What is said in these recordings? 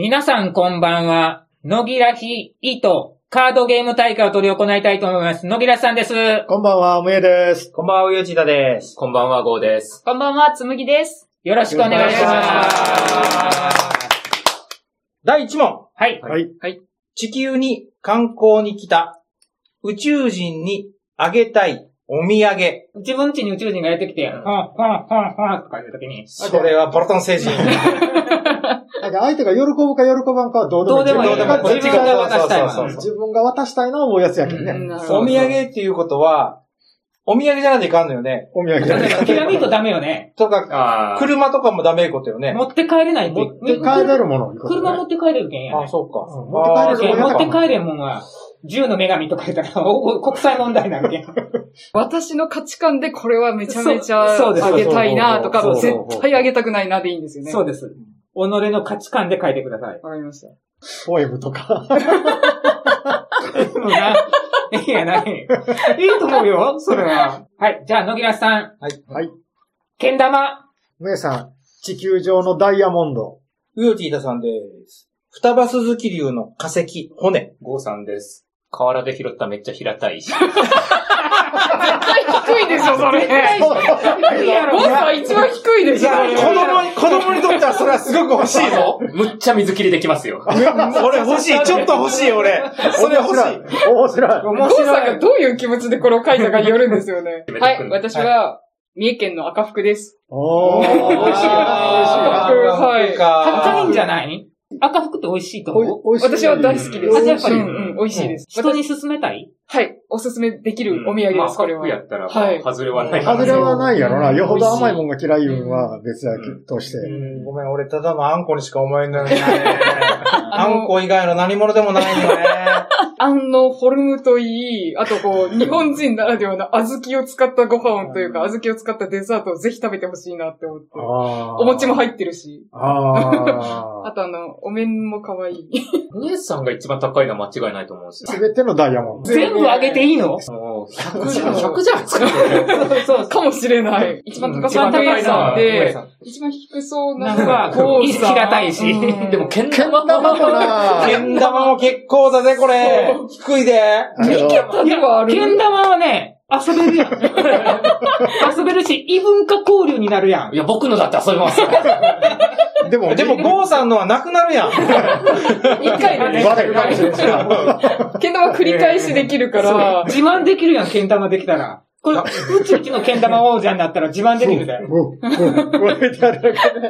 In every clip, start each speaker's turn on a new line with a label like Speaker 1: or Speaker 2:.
Speaker 1: 皆さんこんばんは。野木らひ糸カードゲーム大会を取り行いたいと思います。野木らさんです。
Speaker 2: こんばんは、むえです。
Speaker 3: こんばんは、うよちだです。
Speaker 4: こんばんは、ゴーです。
Speaker 5: こんばんは、つむぎです。
Speaker 1: よろしくお願いします。
Speaker 3: 第1問。
Speaker 1: はい。
Speaker 2: はい。
Speaker 3: 地球に観光に来た宇宙人にあげたいお土産。
Speaker 1: 自分家に宇宙人がやってきて、ほん、ほん、ほん、ほん、とか言うときに、
Speaker 3: それはプロトン星人。
Speaker 2: なんか相手が喜ぶか喜ばんかはどうでも
Speaker 1: いい。
Speaker 3: どうでもいい
Speaker 1: 自分が渡したい
Speaker 3: そうそう
Speaker 1: わ。
Speaker 2: 自分が渡したいのを思うやつやけんね。
Speaker 5: なる
Speaker 3: お土産っていうことは、お土産じゃないといかんのよね。
Speaker 2: お土産
Speaker 1: 例えばピラミッドダメよね。
Speaker 3: とか、
Speaker 4: ああ。
Speaker 3: 車とかもダメいうことよね。
Speaker 1: 持って帰れない。
Speaker 2: 持って帰れるもの
Speaker 1: 車持って帰れるけんや、ね。
Speaker 3: あ、そうか。
Speaker 2: うん持って帰れる
Speaker 1: 持って帰れんもんは、銃の女神とか言ったら、おお国際問題なんけん。
Speaker 5: 私の価値観でこれはめちゃめちゃあげたいなとか、絶対あげたくないなでいいんですよね。で
Speaker 1: そうです。己の価値観で書いてください。
Speaker 5: す。わかりました。
Speaker 2: ポエムとか。
Speaker 1: もうな、いいやない。いいと思うよ、それは。はい、じゃあ、野木らさん。
Speaker 2: はい。
Speaker 1: けん玉。
Speaker 2: むえさん、地球上のダイヤモンド。
Speaker 3: うよちださんです。双葉鈴木流の化石、骨。
Speaker 4: ゴーさんです。河原で拾っためっちゃ平たい石。
Speaker 5: 絶対低いでしょ、それ。
Speaker 1: いいやろ
Speaker 5: ボスは一番低いでしょ、
Speaker 3: 子供供にとってはそれはすごく欲しいぞ。
Speaker 4: むっちゃ水切りできますよ。
Speaker 3: 俺欲しい。ちょっと欲しい、俺。それ欲しい。
Speaker 2: 面白い。
Speaker 5: ゴーさんがどういう気持ちでこれを書いたかによるんですよね はい私は、三重県の赤福です。
Speaker 2: おー、美味しい
Speaker 5: 美味しいはい
Speaker 1: 高いんじゃ
Speaker 3: い
Speaker 1: ない？赤服って美味しいと思う？
Speaker 2: おい美味しい。
Speaker 5: 私は大好きです。
Speaker 1: あやっぱり
Speaker 5: うんうん、美味しいです。
Speaker 1: 人に勧めたい？
Speaker 5: はい、おすすめできるお土産です、これは。
Speaker 4: やったら、
Speaker 5: はい
Speaker 4: 外れはない。
Speaker 2: 外れはないやろな。
Speaker 5: うん
Speaker 2: よほど甘いもんが嫌い言うんは別だとして。
Speaker 3: うんごめん、俺ただのあんこにしか思えないね。あんこ以外の何物でもないのね。
Speaker 5: あんのフォルムといい、あとこう、日本人ならではの小豆を使ったご飯というか、小豆を使ったデザートをぜひ食べてほしいなって思って。
Speaker 2: あ
Speaker 5: お餅も入
Speaker 2: っ
Speaker 5: ってるし。
Speaker 2: あ
Speaker 5: あ とあの、お面も可愛い。
Speaker 4: ミエスさんが一番高いのは間違いないと思うんです
Speaker 2: あ。
Speaker 4: よ。
Speaker 2: すべてのダイヤモンド。
Speaker 1: 全部あげていいの？
Speaker 4: もう、100じゃん、100じゃん
Speaker 1: そう。
Speaker 5: かもしれない。一番高そうな
Speaker 1: 高いのは
Speaker 5: で、一番低そうなのは、
Speaker 1: なんか
Speaker 5: ゴーさん
Speaker 1: 平たいし
Speaker 5: うん
Speaker 4: でも、けん玉
Speaker 2: 玉もな
Speaker 3: けん玉も結構だぜ、これ。低いで。
Speaker 5: 三桁ではある。
Speaker 1: けん玉はね、遊べるやん。遊べるし、異文化交流になるやん
Speaker 4: い。や、僕のだって遊べますよ。
Speaker 2: でも、
Speaker 3: でも、ゴーさんのはなくなるやん。
Speaker 5: 一回でね。
Speaker 2: バレるかもしれな。
Speaker 5: けん玉繰り返しできるから、
Speaker 1: 自慢できるやん、けん玉できたら。これ、うちうちのけん玉王者になったら自慢できる
Speaker 2: だけで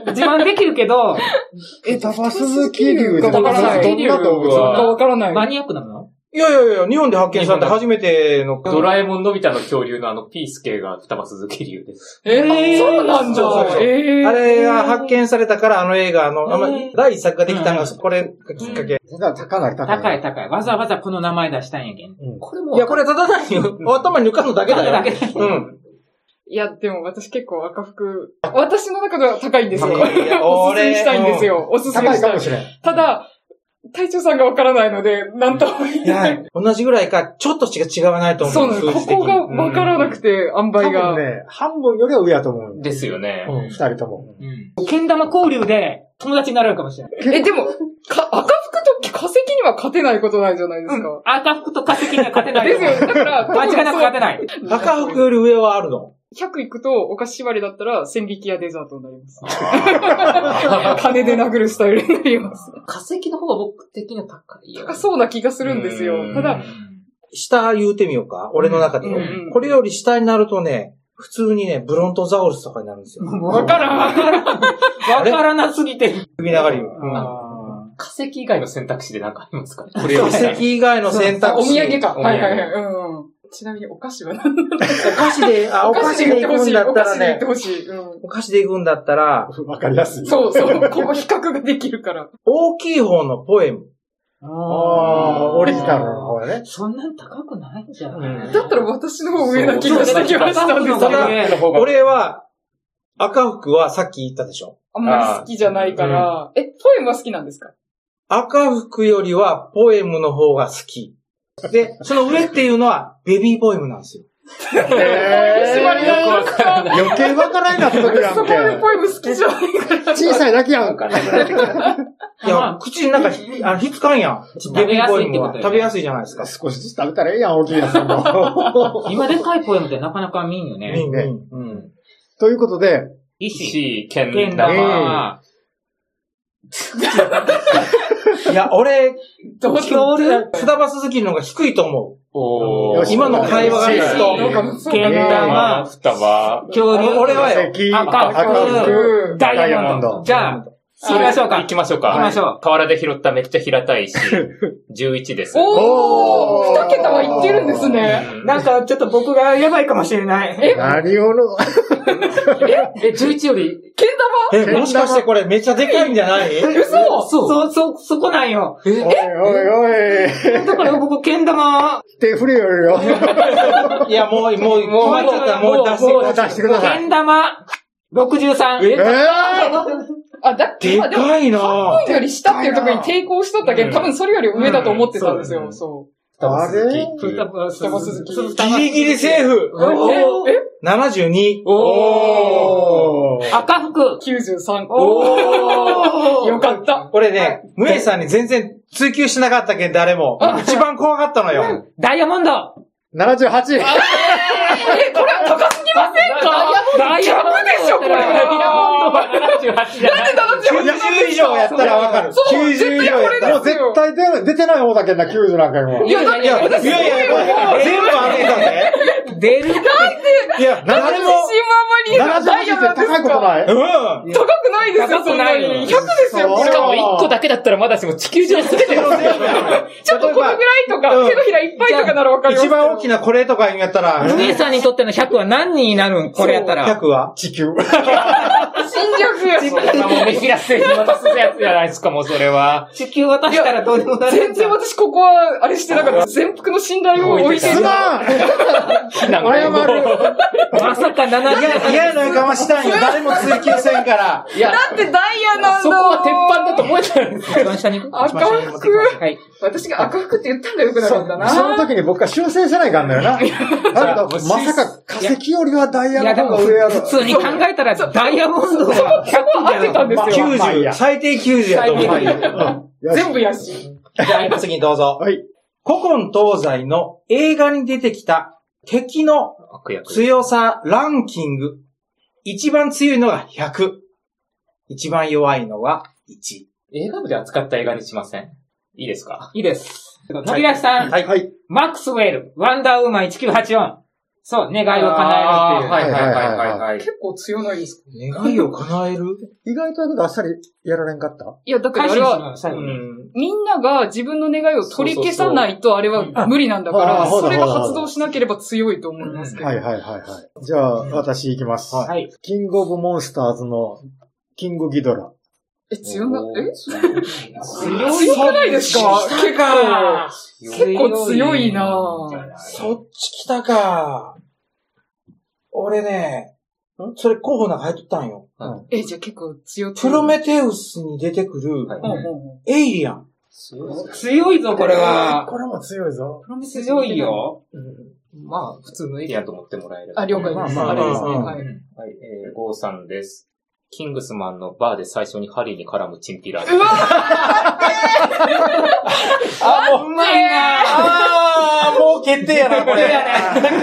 Speaker 1: 自慢できるけど、
Speaker 2: え、タバ鈴木流
Speaker 5: わからない
Speaker 2: どんな動物
Speaker 5: そんなわからない。
Speaker 1: マニアックなの？
Speaker 3: いやいやいや、日本で発見されて初めての。
Speaker 4: ドラえもんのび太の恐竜のあの、ピースケが双葉鈴木流です。
Speaker 5: えー、そうなん
Speaker 3: そうそう。
Speaker 5: えー
Speaker 3: あれが発見されたから、あの映画、あの、あんま
Speaker 1: ね
Speaker 3: 第一作ができたのが、これがきっかけ。
Speaker 2: だから高ない高い。
Speaker 1: 高い高い。わざわざこの名前出したんやけん。
Speaker 2: うん
Speaker 4: これも
Speaker 3: いや、これただ単に 頭に抜かんのだけだよ。
Speaker 1: だけ
Speaker 3: うん。
Speaker 5: いや、でも私結構赤服、私の中では高いんですよ。おすすめしたいんですよ。おすすめしたい。
Speaker 2: 高いかもしれん。
Speaker 5: ただ、隊長さんがわからないので、なんとも言えない。
Speaker 3: 同じぐらいか、ちょっとしか違わないと思う。
Speaker 5: そうなの。ここがわからなくて、塩梅
Speaker 2: 多
Speaker 5: が。
Speaker 2: 分ね、半分よりは上やと思う。
Speaker 4: ですよね。
Speaker 2: うん、二人とも。
Speaker 1: うん。けん玉交流で友達になれるかもしれない。
Speaker 5: え、でも、か、赤服と化石には勝てないことないじゃないですか。
Speaker 1: 赤服と化石には勝てない。
Speaker 5: ですよね。だから、
Speaker 1: 間違いなく勝てない。
Speaker 3: 赤服より上はあるの。
Speaker 5: 100いくと、お菓子縛りだったら、千匹やデザートになります。金で殴るスタイルになります。
Speaker 4: 化石の方が僕的には高いよ。
Speaker 5: 高そうな気がするんですよ
Speaker 4: う。ん
Speaker 5: ただ、、
Speaker 3: 下言うてみようか。俺の中でよこれより下になるとね、普通にね、ブロントザウルスとかになるんですよ。
Speaker 5: わからん。
Speaker 1: わからん。わからなすぎて。
Speaker 3: 首長り。
Speaker 2: あ
Speaker 4: 化石以外の選択肢で何かありますかね？これ
Speaker 3: 化石以外の選択
Speaker 5: お
Speaker 3: 肢。
Speaker 5: 土産か。
Speaker 4: お土産
Speaker 5: はいはいはい。うんうん。ちなみにお菓子は何
Speaker 3: お菓子で、あ、お菓子で行くんだったらね
Speaker 5: お菓子で言って、ほしい。うん
Speaker 3: お菓子で行くんだったら、
Speaker 2: ーわかりやすい。
Speaker 5: そうそう。ここ比較ができるから。
Speaker 3: 大きい方のポエム。
Speaker 2: ああ、オリジナルの方やね。
Speaker 1: そんなん高くないじゃん。
Speaker 3: うん
Speaker 5: だったら私の方上な気がしてきましたね。
Speaker 3: ただ俺は、赤服はさっき言ったでしょ。
Speaker 5: あんまり好きじゃないから。え、ポエムは好きなんですか？
Speaker 3: 赤服よりはポエムの方が好き。で、その上っていうのはベビーポエムなんですよ。
Speaker 2: えー、
Speaker 5: なんですか
Speaker 2: 余計わからんなってるや
Speaker 5: そ
Speaker 2: んけ。
Speaker 5: こまでポエム好きじゃないから。
Speaker 2: 小さいだけやん。
Speaker 3: いや、口の中ひ、あの、ひっつかんやん。
Speaker 1: 食べやすいってことよね
Speaker 3: 食べやすいじゃないですか。
Speaker 2: 少しずつ食べたらええやん、大きいやつも。
Speaker 1: 今でかいポエムってなかなか見んよね。
Speaker 3: うん
Speaker 2: ね
Speaker 1: うん。
Speaker 2: ということで、
Speaker 1: 石、
Speaker 4: 石、剣
Speaker 1: 剣
Speaker 4: 玉。
Speaker 1: 玉、
Speaker 3: いや、俺、
Speaker 5: どう
Speaker 3: 今日、双葉鈴木の方が低いと思
Speaker 2: よし
Speaker 4: おー。
Speaker 3: 今の会話がいいと
Speaker 1: 剣
Speaker 2: ね
Speaker 1: 玉、
Speaker 4: 双葉。
Speaker 1: 恐竜、
Speaker 3: 俺はよ。
Speaker 2: 石、
Speaker 1: 赤ダイヤモン。ドじゃあ、行きましょうか。
Speaker 4: 行きましょうか。
Speaker 1: 行きましょう
Speaker 4: 河原で拾っためっちゃ平たい石。11です。
Speaker 5: おー二桁はいってるんですね。
Speaker 4: うん
Speaker 1: なんか、ちょっと僕がやばいかもしれない。え？
Speaker 2: 何をの、
Speaker 1: え、11より、
Speaker 5: 剣
Speaker 3: う。え、もしかしてこれめっちゃでかいんじゃない？
Speaker 5: 玉嘘
Speaker 1: そう、そ、そこなんよ。
Speaker 2: おいおいおい、
Speaker 1: だから僕、剣玉、
Speaker 2: 手振れよよ。
Speaker 3: いや、もう、もう、もう、待っちゃったらもう出して
Speaker 2: もう出してください。
Speaker 1: 剣玉、63。
Speaker 2: え？
Speaker 5: あ、だって、
Speaker 3: で
Speaker 5: まあでも、
Speaker 3: かいな
Speaker 5: 半分より下っていうところに抵抗しとったけど、多分それより上だと思ってたんですよ。
Speaker 4: うん
Speaker 5: そ
Speaker 2: あれ？
Speaker 3: ギリギリセーフ
Speaker 5: え
Speaker 3: !72。
Speaker 2: おー。
Speaker 1: 赤服。
Speaker 5: ?93。
Speaker 1: おー
Speaker 5: よかった。
Speaker 3: これね、ムエさんに全然追求しなかったけん、誰も。一番怖かったのよ。
Speaker 1: ダイヤモンド
Speaker 2: 78!
Speaker 5: え、これは高すぎませんか？
Speaker 1: ダイヤモンド
Speaker 5: 逆でしょこれ
Speaker 1: ダイヤモンドは78じゃない。
Speaker 3: 90以上やったらわかる。
Speaker 5: そう
Speaker 3: 90以上やったら。
Speaker 2: もう絶対出ない出てない方だけんな、90なんか今。
Speaker 5: いや、だって、
Speaker 3: いや、いやいや、全部あるんだぜ。
Speaker 1: 出る
Speaker 3: いや、誰も、
Speaker 5: 自信満々にダイヤ
Speaker 2: 78って高いことない？
Speaker 3: うん。
Speaker 5: 高くないですよ、そんなに。100ですよ、これ
Speaker 4: しかも
Speaker 5: は。
Speaker 4: 1個だけだったらまだしも地球上すべての
Speaker 5: ちょっとこのぐらいとか、
Speaker 3: うん
Speaker 5: 手のひらいっぱいとかならわかります
Speaker 3: 一番大きなこれとかやったら、
Speaker 1: 姉さんにとっての100は何人になるんこれやったら。
Speaker 3: 100は
Speaker 2: 地球。
Speaker 5: 侵略
Speaker 4: そんなもんメフィラスに渡すやつじゃないですか、もうそれは。
Speaker 1: 地球渡したらどうでもなる。
Speaker 5: 全然私ここは、あれしてなかった。全幅の信頼を置いてる。
Speaker 2: すまん 謝る。
Speaker 1: まさか70。
Speaker 3: 嫌な予感はしたんよ。誰も追求せんから。
Speaker 4: いや、
Speaker 5: だってダイヤなんだ
Speaker 4: そこは鉄板だと思えたんです
Speaker 1: 一番下に
Speaker 5: 赤服。
Speaker 1: はい。
Speaker 5: 私が赤服って言ったらよくなかったな。
Speaker 2: その時に僕は修正せないかんのよな。あんたまさか化石よりはダイヤ
Speaker 1: いや、でも、
Speaker 2: の方が上やろ。
Speaker 1: 普通に考えたら、ダイヤモンドは100
Speaker 5: 合ってたんですよ。
Speaker 2: まあいいや
Speaker 3: 90、最低90やと思う。
Speaker 5: 全部やし。
Speaker 3: じゃあ、次にどうぞ。
Speaker 2: はい。
Speaker 3: 古今東西の映画に出てきた敵の。強さランキング。一番強いのが100。一番弱いのが1。
Speaker 4: 映画部で扱った映画にしませんいいですか？
Speaker 1: いいです。野木らさん、
Speaker 3: はい。
Speaker 2: はい。
Speaker 1: マックスウェル、ワンダーウーマン1984。そう、願いを叶えるっていう。
Speaker 4: はいはいはいはいはい。
Speaker 5: 結構強ないですか
Speaker 3: 願いを叶える？
Speaker 2: 意外とだけどあっさりやられんかった？
Speaker 5: いや、だから
Speaker 1: 改心
Speaker 5: あれは、
Speaker 1: します最後に
Speaker 3: ん。
Speaker 5: みんなが自分の願いを取り消さないとあれは無理なんだから、
Speaker 2: あそ
Speaker 5: れが発動しなければ強いと思いますけど。
Speaker 2: はいはいはいはい。じゃあ、私行きます。
Speaker 3: はい
Speaker 1: はい。
Speaker 2: キングオブモンスターズのキングギドラ。
Speaker 5: え、強な、え？
Speaker 1: 強
Speaker 5: 強くないですか？結構、結構強いなぁ。
Speaker 3: そっち来たか。俺ね、それ候補の中入っとったんよ。
Speaker 5: え、じゃあ結構強い。
Speaker 3: プロメテウスに出てくる、
Speaker 4: はい
Speaker 5: ほうほうほ
Speaker 3: エイリアン。
Speaker 1: 強いぞ、これは。
Speaker 2: これも強いぞ。
Speaker 5: う
Speaker 1: 強い。よ。
Speaker 4: まあ、普通のエリアンと思ってもらえる。
Speaker 5: あ、了解です。
Speaker 2: まあまあ
Speaker 5: あれですね。
Speaker 3: まあ
Speaker 5: はい。
Speaker 4: はい、えー、ゴーさんです。キングスマンのバーで最初にハリーに絡むチンピラ。
Speaker 5: うわ
Speaker 3: あ、もう、
Speaker 1: うまいな
Speaker 3: あー、もう決定やな、これ。
Speaker 5: い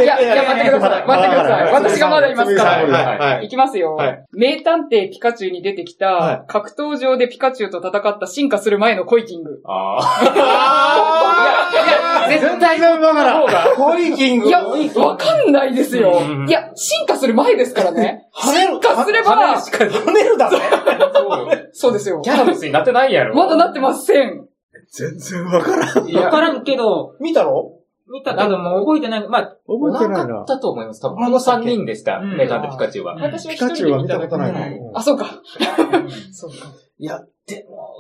Speaker 5: や、いや、待ってください。待ってください。私がまだいますか
Speaker 3: はい、
Speaker 5: ら。
Speaker 3: はい、はい。
Speaker 5: いきますよ
Speaker 3: はい。
Speaker 5: 名探偵ピカチュウに出てき
Speaker 3: は
Speaker 5: た、格闘場でピカチュウと戦った進化する前のコイキング。
Speaker 4: あ
Speaker 3: あ
Speaker 5: いや、いや、
Speaker 2: 全然わからん。
Speaker 3: コイキング。
Speaker 5: いや、わかんないですよ
Speaker 4: うん。
Speaker 5: いや、進化する前ですからね。進化すれば、
Speaker 3: 跳ねるだね。
Speaker 4: あ、そう
Speaker 5: ですよ
Speaker 4: ギ。ャラドスになってないやろ。
Speaker 5: まだなってません。
Speaker 2: 全然わからん。
Speaker 1: わからんけど、
Speaker 3: 見たろ
Speaker 1: 見たけどもう覚えてない。まあ、
Speaker 2: 覚えてないな
Speaker 4: なかっ。たと思います。多分、この3人でした。
Speaker 1: うん
Speaker 4: メタンとピカチュウは。
Speaker 5: 私は
Speaker 2: ピカチュウは見たことない
Speaker 1: うん
Speaker 2: の。
Speaker 5: あ、そうか。そうか。
Speaker 3: いや、
Speaker 4: でも、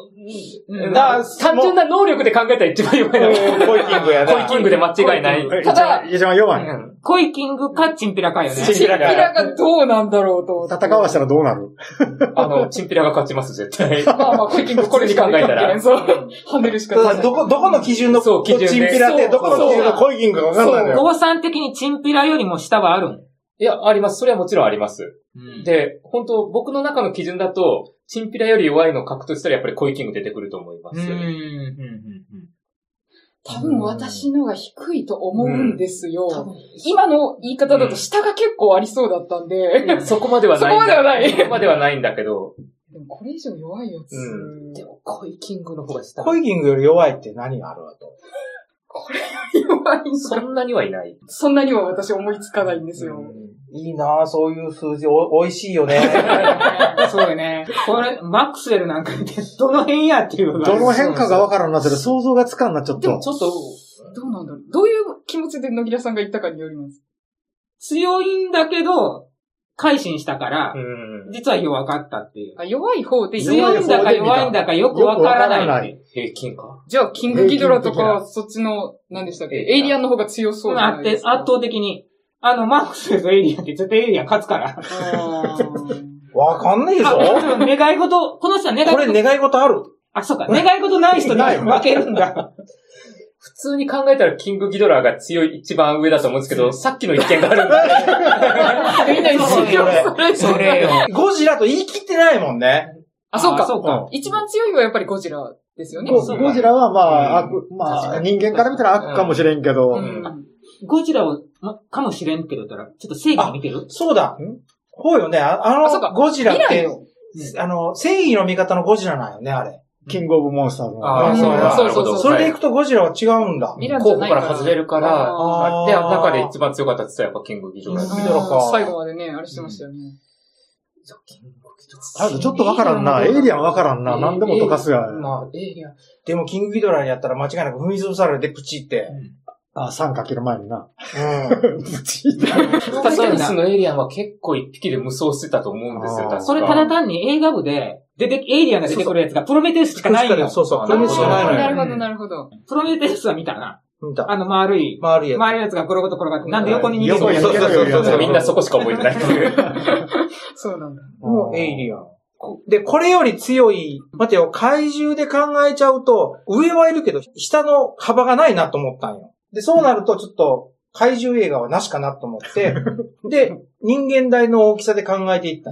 Speaker 1: うん
Speaker 4: だ単純な能力で考えたら一番弱いのは、
Speaker 3: コイキングや
Speaker 4: コイキングで間違いない。
Speaker 2: え
Speaker 5: ただ
Speaker 2: 一番弱い。
Speaker 4: うん
Speaker 1: コイキングかチンピラかよね。
Speaker 3: チンピラか
Speaker 5: ピラがどうなんだろうと。
Speaker 2: 戦わしたらどうなる？
Speaker 4: あの、チンピラが勝ちます、絶対。
Speaker 5: まあまあ、コイキングこれに考えたら。そう。跳ねるしかない。
Speaker 3: どこ、どこの基準の
Speaker 4: そう基準で
Speaker 3: チンピラって、どこの基準のコイキングかわかんないのよ。
Speaker 1: 動産的にチンピラよりも下はあるん。
Speaker 4: いや、あります。それはもちろんあります。
Speaker 1: で、
Speaker 4: で、本当僕の中の基準だと、チンピラより弱いのを格闘したらやっぱりコイキング出てくると思います。
Speaker 1: うん、うん、うん。
Speaker 5: 多分私のが低いと思うんですよ。今の言い方だと下が結構ありそうだったんで。
Speaker 4: そこまではない。
Speaker 5: そこまではない
Speaker 4: そこまではないんだけど、
Speaker 5: でもこれ以上弱いやつ。
Speaker 4: うんでもコイキングの方が下。
Speaker 3: コイキングより弱いって何があるわと。
Speaker 5: 弱いんだ
Speaker 4: そんなにはいない。
Speaker 5: そんなには私思いつかないんですよ。
Speaker 3: いいなぁ、そういう数字、お、美味しいよね。
Speaker 1: そうよね。これ、マックスウェルなんか見て、どの辺やっていうのが
Speaker 2: どの変化がわからんなってる想像がつかんな、ちょっと。
Speaker 4: でもちょっと、
Speaker 5: どうなんだろう。どういう気持ちで野木らさんが言ったかによります。
Speaker 1: 強いんだけど、改心したから、
Speaker 4: うん。
Speaker 1: 実は弱かったっていう。
Speaker 5: あ弱い方で
Speaker 1: 強いんだか弱いんだかよくわからない。
Speaker 4: 平均か。
Speaker 5: じゃあ、キングギドラとか、そっちの、何でしたっけ？
Speaker 4: エイリアン
Speaker 5: の方が強そうじゃ
Speaker 1: あって、
Speaker 5: ないですか。
Speaker 1: 圧倒的に。あの、マックスとエイリアンって絶対エイリアン勝つから。
Speaker 3: わかんないぞ。
Speaker 1: あ、願い事、この人は願い
Speaker 3: これ
Speaker 1: 事、
Speaker 3: 願い事ある
Speaker 1: あ、そうか、願い事ない人に 負けるんだ。
Speaker 4: 普通に考えたらキングギドラーが強い一番上だと思うんですけど、さっきの一件があるんで。
Speaker 5: みんな一
Speaker 3: そう
Speaker 5: 緒
Speaker 3: それ
Speaker 1: それよ。
Speaker 3: ゴジラと言い切ってないもんね。
Speaker 5: あ、そうか。
Speaker 1: そうか。
Speaker 5: 一番強いのはやっぱりゴジラですよね。
Speaker 2: ゴジラはまあ、
Speaker 4: うん
Speaker 2: 悪、まあ、人間から見たら悪かもしれんけど、
Speaker 5: うん
Speaker 1: ゴジラを、まかもしれんけど言ったら、ちょっと正義見てる？
Speaker 3: そうだ。ほうよね。ああの、ゴジラってあの、正義の味方のゴジラなんよね、あれ。
Speaker 2: キングオブモンスターズの。
Speaker 3: あーそうだ
Speaker 5: そうそうそう
Speaker 3: それでいくとゴジラは違うんだ。
Speaker 5: ミランじゃない
Speaker 4: 候補から外れるから、
Speaker 3: あー
Speaker 4: で、中で一番強かったって言ったらやっぱキングギドラー。
Speaker 3: キングギドラか
Speaker 5: うん最後までね、あれしてましたよね。
Speaker 4: キングギドラー
Speaker 2: あちょっとわからんな。エイリアンわからんな。何でも溶かすが。
Speaker 4: まあ、エイリアン。
Speaker 3: でも、キングギドラにやったら間違いなく踏み潰されてプチって。
Speaker 2: あ、3かける前にな。
Speaker 3: うん。
Speaker 2: プチって
Speaker 4: スのエイリアンは結構一匹で無双してたと思うんですよ、
Speaker 1: それただ単に映画部で、出て、エイリアンが出てくるやつがプロメテウスしかないんよ。
Speaker 3: そうそう。
Speaker 4: あ
Speaker 3: プロメしかないのよ。
Speaker 5: なるほど、なるほど。
Speaker 1: プロメテウスは見たな。
Speaker 3: 見た。
Speaker 1: あの丸い、
Speaker 3: 回るやつ。
Speaker 1: 丸いやつがゴロゴロ転がって、なんで横に逃げる
Speaker 3: そうそうそうそうそう。
Speaker 4: みんなそこしか覚えてないっていう。
Speaker 5: そうなんだ。
Speaker 3: もうエイリアン。で、これより強い、待てよ、怪獣で考えちゃうと、上はいるけど、下の幅がないなと思ったんよ。で、そうなるとちょっと、怪獣映画はなしかなと思って、で、人間大の大きさで考えていった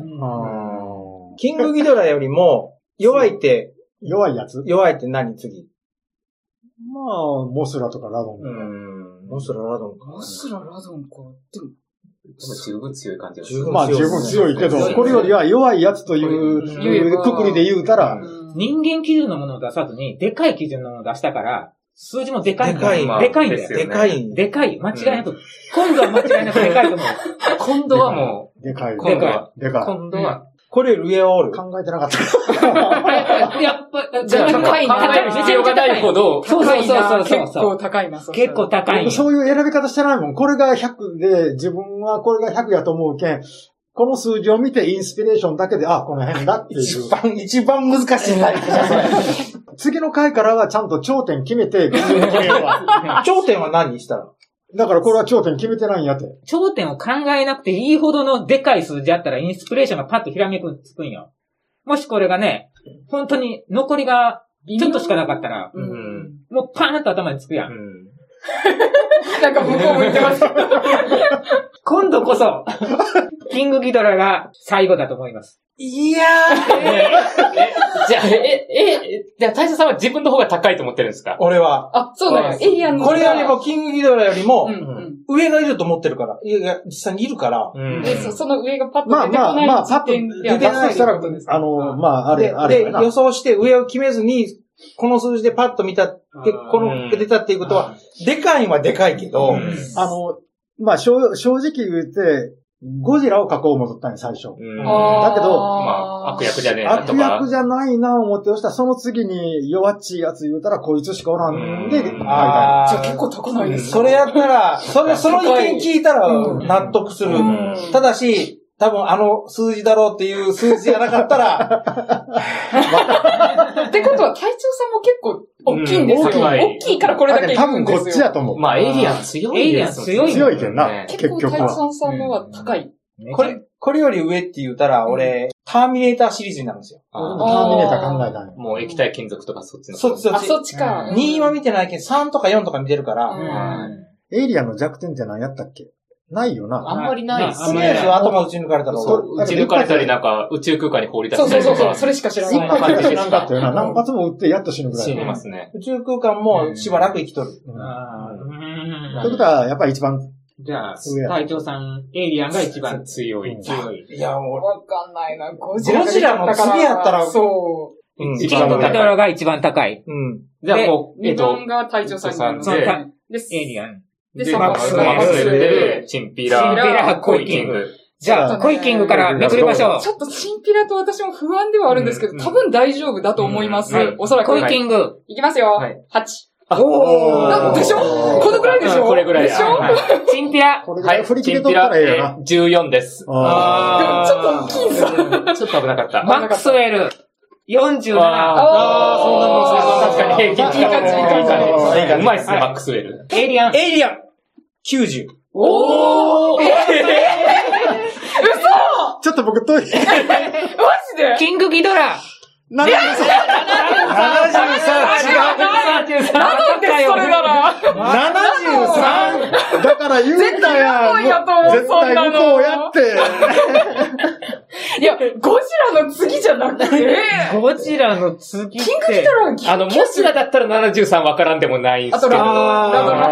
Speaker 3: キングギドラよりも、弱いって、
Speaker 2: 弱いやつ？
Speaker 3: 弱いって何次？
Speaker 2: まあ、モスラとかラドン。
Speaker 4: うん。
Speaker 3: モンスララドンか。
Speaker 5: モスララドンか。でも、
Speaker 4: 十分強い感じがする。
Speaker 3: 十分
Speaker 2: まあ、十分強いけどこれよりは弱いやつという
Speaker 5: うん
Speaker 2: くくりで言うたら、
Speaker 1: 人間基準のものを出さずに、でかい基準のものを出したから、数字もでかいんだよ
Speaker 3: でかい
Speaker 4: まあ
Speaker 1: でかいんだよ。
Speaker 4: ですよね
Speaker 3: でかい。
Speaker 1: でかい。間違いなく。今度は間違いなくでかいと思う。
Speaker 4: 今度はも
Speaker 2: でかい。
Speaker 4: う、今度は、
Speaker 2: でかい。
Speaker 4: 今度は、
Speaker 3: これ上はおる。
Speaker 2: 考えてなかった。
Speaker 1: やっぱ、
Speaker 4: じゃあ、
Speaker 1: 高いな。
Speaker 4: 考える必要がないほど、
Speaker 1: そうそうそう
Speaker 5: 結構高いな。
Speaker 1: 結構高い。
Speaker 2: そういう選び方してないもん。これが100で、自分はこれが100やと思うけん、この数字を見てインスピレーションだけで、あ、この辺だっていう。
Speaker 3: 一番、一番難しいタイプだ、それ。
Speaker 2: 次の回からはちゃんと頂点決めて、
Speaker 3: 頂点は何にしたら？
Speaker 2: だからこれは頂点決めてないんやって。
Speaker 1: 頂点を考えなくていいほどのでかい数字あったらインスピレーションがパッとひらめくつくんよ。もしこれがね、本当に残りがちょっとしかなかったら、
Speaker 5: う
Speaker 4: うん
Speaker 5: ん。
Speaker 1: もうパーンと頭につくや。
Speaker 4: うんん。
Speaker 5: なんか向こう向いてますけど。
Speaker 1: 今度こそ、キングギドラが最後だと思います。
Speaker 3: いや
Speaker 4: え、じゃあ、え、え、じゃあ、大佐さんは自分の方が高いと思ってるんですか？
Speaker 3: ー、俺は。
Speaker 5: あ、そうだよ。エイリアンの。
Speaker 3: これよりも、キングギドラよりも。上がいると思ってるから。いやいや、実際にいるから。
Speaker 4: うん
Speaker 5: で、そその上がパッと
Speaker 2: まあ
Speaker 5: 出てこない
Speaker 2: まあまあ、パッと出てないとしたら、
Speaker 5: ことですか？
Speaker 2: あの、まあ、あれ、
Speaker 3: で、
Speaker 2: あれ
Speaker 3: で。予想して上を決めずに、この数字でパッと見たって、この出たっていうことは、でかいはでかいけど、
Speaker 4: うん。
Speaker 2: あの、まあ、正正直言って、ゴジラを書こう思ったんや、最初。だけど
Speaker 4: まあ、悪役じゃねえなと
Speaker 2: 悪
Speaker 4: か。
Speaker 2: 役じゃないな思って、そしたらその次に弱っちいやつ言うたら、こいつしかおらんで、
Speaker 3: あー
Speaker 5: じゃあ結構高ないですか
Speaker 3: それやったら、それ、その意見聞いたら
Speaker 5: うん。
Speaker 3: 納得する。
Speaker 5: うん。
Speaker 3: ただし、多分あの数字だろうっていう数字じゃなかったら、
Speaker 5: ってことは、隊長さんも結構大きいんですよ。
Speaker 4: うん大きい
Speaker 5: 大きいからこれだけ
Speaker 2: 多分こ
Speaker 5: 行くんですよ。
Speaker 2: っちやと思う。
Speaker 4: まあ、エイリアン強いですもんね
Speaker 1: エイリアン強い
Speaker 2: 強いけんな
Speaker 4: ね
Speaker 5: 結構
Speaker 2: 結局は
Speaker 5: 隊長さんのは高い。
Speaker 3: これ、これより上って言ったら、俺、ターミネーターシリーズになるんですよ。
Speaker 2: 俺も
Speaker 4: あ
Speaker 2: ターミネーター考えたんよ
Speaker 4: ーもう液体金属とかそっちの。
Speaker 5: あ、
Speaker 3: そっちそっち。
Speaker 5: そっちか。
Speaker 1: うん
Speaker 3: 2は見てないけど、3とか4とか見てるから、
Speaker 5: うん
Speaker 2: エイリアンの弱点って何やったっけ？ないよな。
Speaker 4: あんまりないっす
Speaker 3: とりあえず頭打ち抜かれたら
Speaker 4: 打ち抜かれたりなんか宇宙空間に放り出したりとか。
Speaker 5: そうそうそう、それしか知ら
Speaker 2: 一
Speaker 5: ない。
Speaker 2: 発しか知らんかったよな。何発も撃ってやっと死ぬぐらい。
Speaker 4: 死にますね。
Speaker 3: 宇宙空間もしばらく生きとる。
Speaker 2: ということは、やっぱり一番、
Speaker 1: じゃあ隊長さん、エイリアンが一番
Speaker 4: 強い。
Speaker 1: 強い。
Speaker 3: いや、も
Speaker 5: わかんないな。ゴジラが
Speaker 3: ゴジラの次やったら
Speaker 5: そう。
Speaker 3: う、うん、
Speaker 4: 一番高い
Speaker 1: ラが一番高い。
Speaker 3: うん。
Speaker 4: じゃあもう、えっ
Speaker 5: 2
Speaker 4: と、
Speaker 5: 番が隊長さんで、
Speaker 1: エイリアン。
Speaker 5: で、
Speaker 4: で
Speaker 5: サマックス
Speaker 1: マックス
Speaker 5: ウェル
Speaker 4: で、チンピラ、
Speaker 1: チンピラコイキン
Speaker 4: グ。
Speaker 1: じゃあ、コイキングからめくりましょう。
Speaker 5: ちょっとチンピラと私も不安ではあるんですけど、
Speaker 4: うん
Speaker 5: 多分大丈夫だと思います
Speaker 1: はい。
Speaker 5: おそらく。
Speaker 1: コイキング。
Speaker 5: いきますよ
Speaker 4: はい。
Speaker 5: 8。
Speaker 1: お
Speaker 5: なでしょこのくらいでしょ？
Speaker 4: これぐらい
Speaker 5: でしょ？
Speaker 1: はいチンピラ。
Speaker 4: はい、
Speaker 2: 振り切
Speaker 4: チンピラ、
Speaker 2: れとったらええな。
Speaker 4: ー14です。
Speaker 2: あ
Speaker 5: でもちょっと大きいぞ。
Speaker 4: ちょっと危なかった。
Speaker 1: マックスウェル。47。
Speaker 4: あーそんなもん確かに平均
Speaker 5: いい感じいい感じ
Speaker 4: うまいっすね、
Speaker 1: はい
Speaker 4: マックスウェル。
Speaker 1: エイリアン。
Speaker 3: エイリアン !90。
Speaker 4: おー
Speaker 2: ちょっと僕遠い。
Speaker 5: マジで？
Speaker 1: キングギドラ。
Speaker 2: 73!
Speaker 3: 73! 違う
Speaker 5: なんでそれ？なら
Speaker 3: !73!
Speaker 2: だから言うんだよ。
Speaker 5: 絶対向こうやと思う
Speaker 2: 絶対向こうやって。
Speaker 5: いや、ゴジラの次じゃなくて、
Speaker 1: ゴジラの次って。
Speaker 5: キングギドラは
Speaker 4: あの、モスラだったら73わからんでもないんです
Speaker 5: あと
Speaker 4: けど。
Speaker 5: ラドン、ラドンら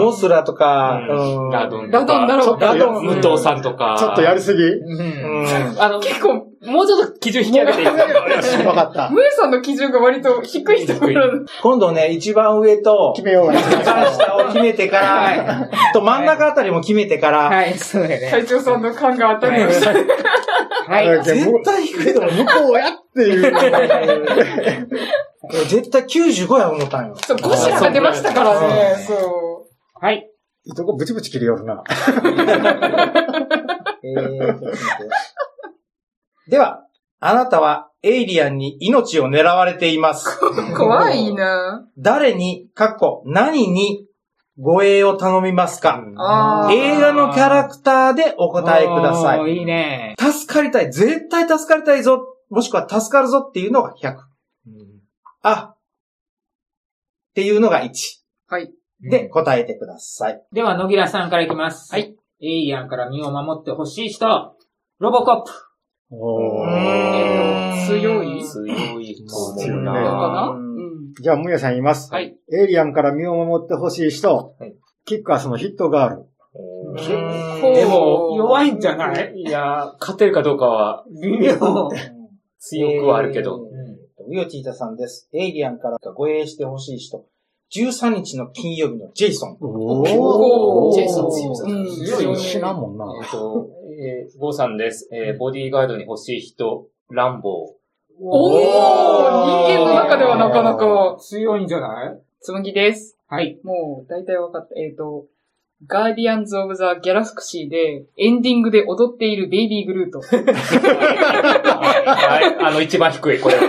Speaker 3: モスラとか、
Speaker 4: うんラドン。
Speaker 5: ラドンだろう、ラドン。
Speaker 4: 武藤さんとか。
Speaker 2: ちょっとやりすぎ
Speaker 1: うん。
Speaker 4: あの、
Speaker 5: 結構、
Speaker 4: もうちょっと基準引き上げていいですか
Speaker 2: わかった。
Speaker 5: ムエさんの基準が割と低いところ。
Speaker 3: 今度ね、一番上と、
Speaker 2: 決めようが
Speaker 3: 一番下を決めてから、と真ん中あたりも決めてから、
Speaker 1: はい、そうだよね。
Speaker 5: 隊長さんの勘が当たりました。
Speaker 1: はい。
Speaker 3: 絶対低いと思う。
Speaker 2: 向こうやっていう。
Speaker 3: 絶対95や思ったんよ。
Speaker 5: そう、ゴジラが出ましたからね、そ
Speaker 1: はい。
Speaker 2: いとこブチブチ切りよるな。
Speaker 3: えーちょっと待ってでは、あなたはエイリアンに命を狙われています。
Speaker 5: う。怖いな
Speaker 3: 誰に、かっこ、何に護衛を頼みますか？映画のキャラクターでお答えください。
Speaker 1: いいね。
Speaker 3: 助かりたい。絶対助かりたいぞ。もしくは助かるぞっていうのが100。あ。っていうのが1。
Speaker 5: はい。
Speaker 3: で、答えてください。
Speaker 1: では、野木良さんからいきます。
Speaker 5: はい。
Speaker 1: エイリアンから身を守ってほしい人。ロボコップ。
Speaker 2: お
Speaker 3: うーん
Speaker 5: 強い？
Speaker 4: 強いと思な。
Speaker 2: じゃあ、むやさん言います。
Speaker 5: はい。
Speaker 2: エイリアンから身を守ってほしい人
Speaker 4: はい。
Speaker 2: キックアスのヒットガール。
Speaker 1: 結
Speaker 5: 構
Speaker 1: でも、弱いんじゃない？
Speaker 4: いや、勝てるかどうかは
Speaker 1: 微妙。
Speaker 4: 強くはあるけど。
Speaker 3: ウヨチータさんです。エイリアンから護衛してほしい人。13日の金曜日のジェイソン。
Speaker 2: お
Speaker 5: 構
Speaker 4: ジェイソン強い。
Speaker 5: うん。
Speaker 2: 強い。死なんもんな。
Speaker 4: えっと、えー、ゴーさんです。えー、ボディーガードに欲しい。人、ランボー。
Speaker 5: おー人間の中ではなかなか。
Speaker 1: 強い。んじゃない。
Speaker 5: つむぎです。
Speaker 1: はい。
Speaker 5: もう、大体分かった。えっ、と、ガーディアンズ・オブ・ザ・ギャラクシーで、エンディングで踊っているベイビー・グルート。
Speaker 4: はい、あの、一番低い、これは。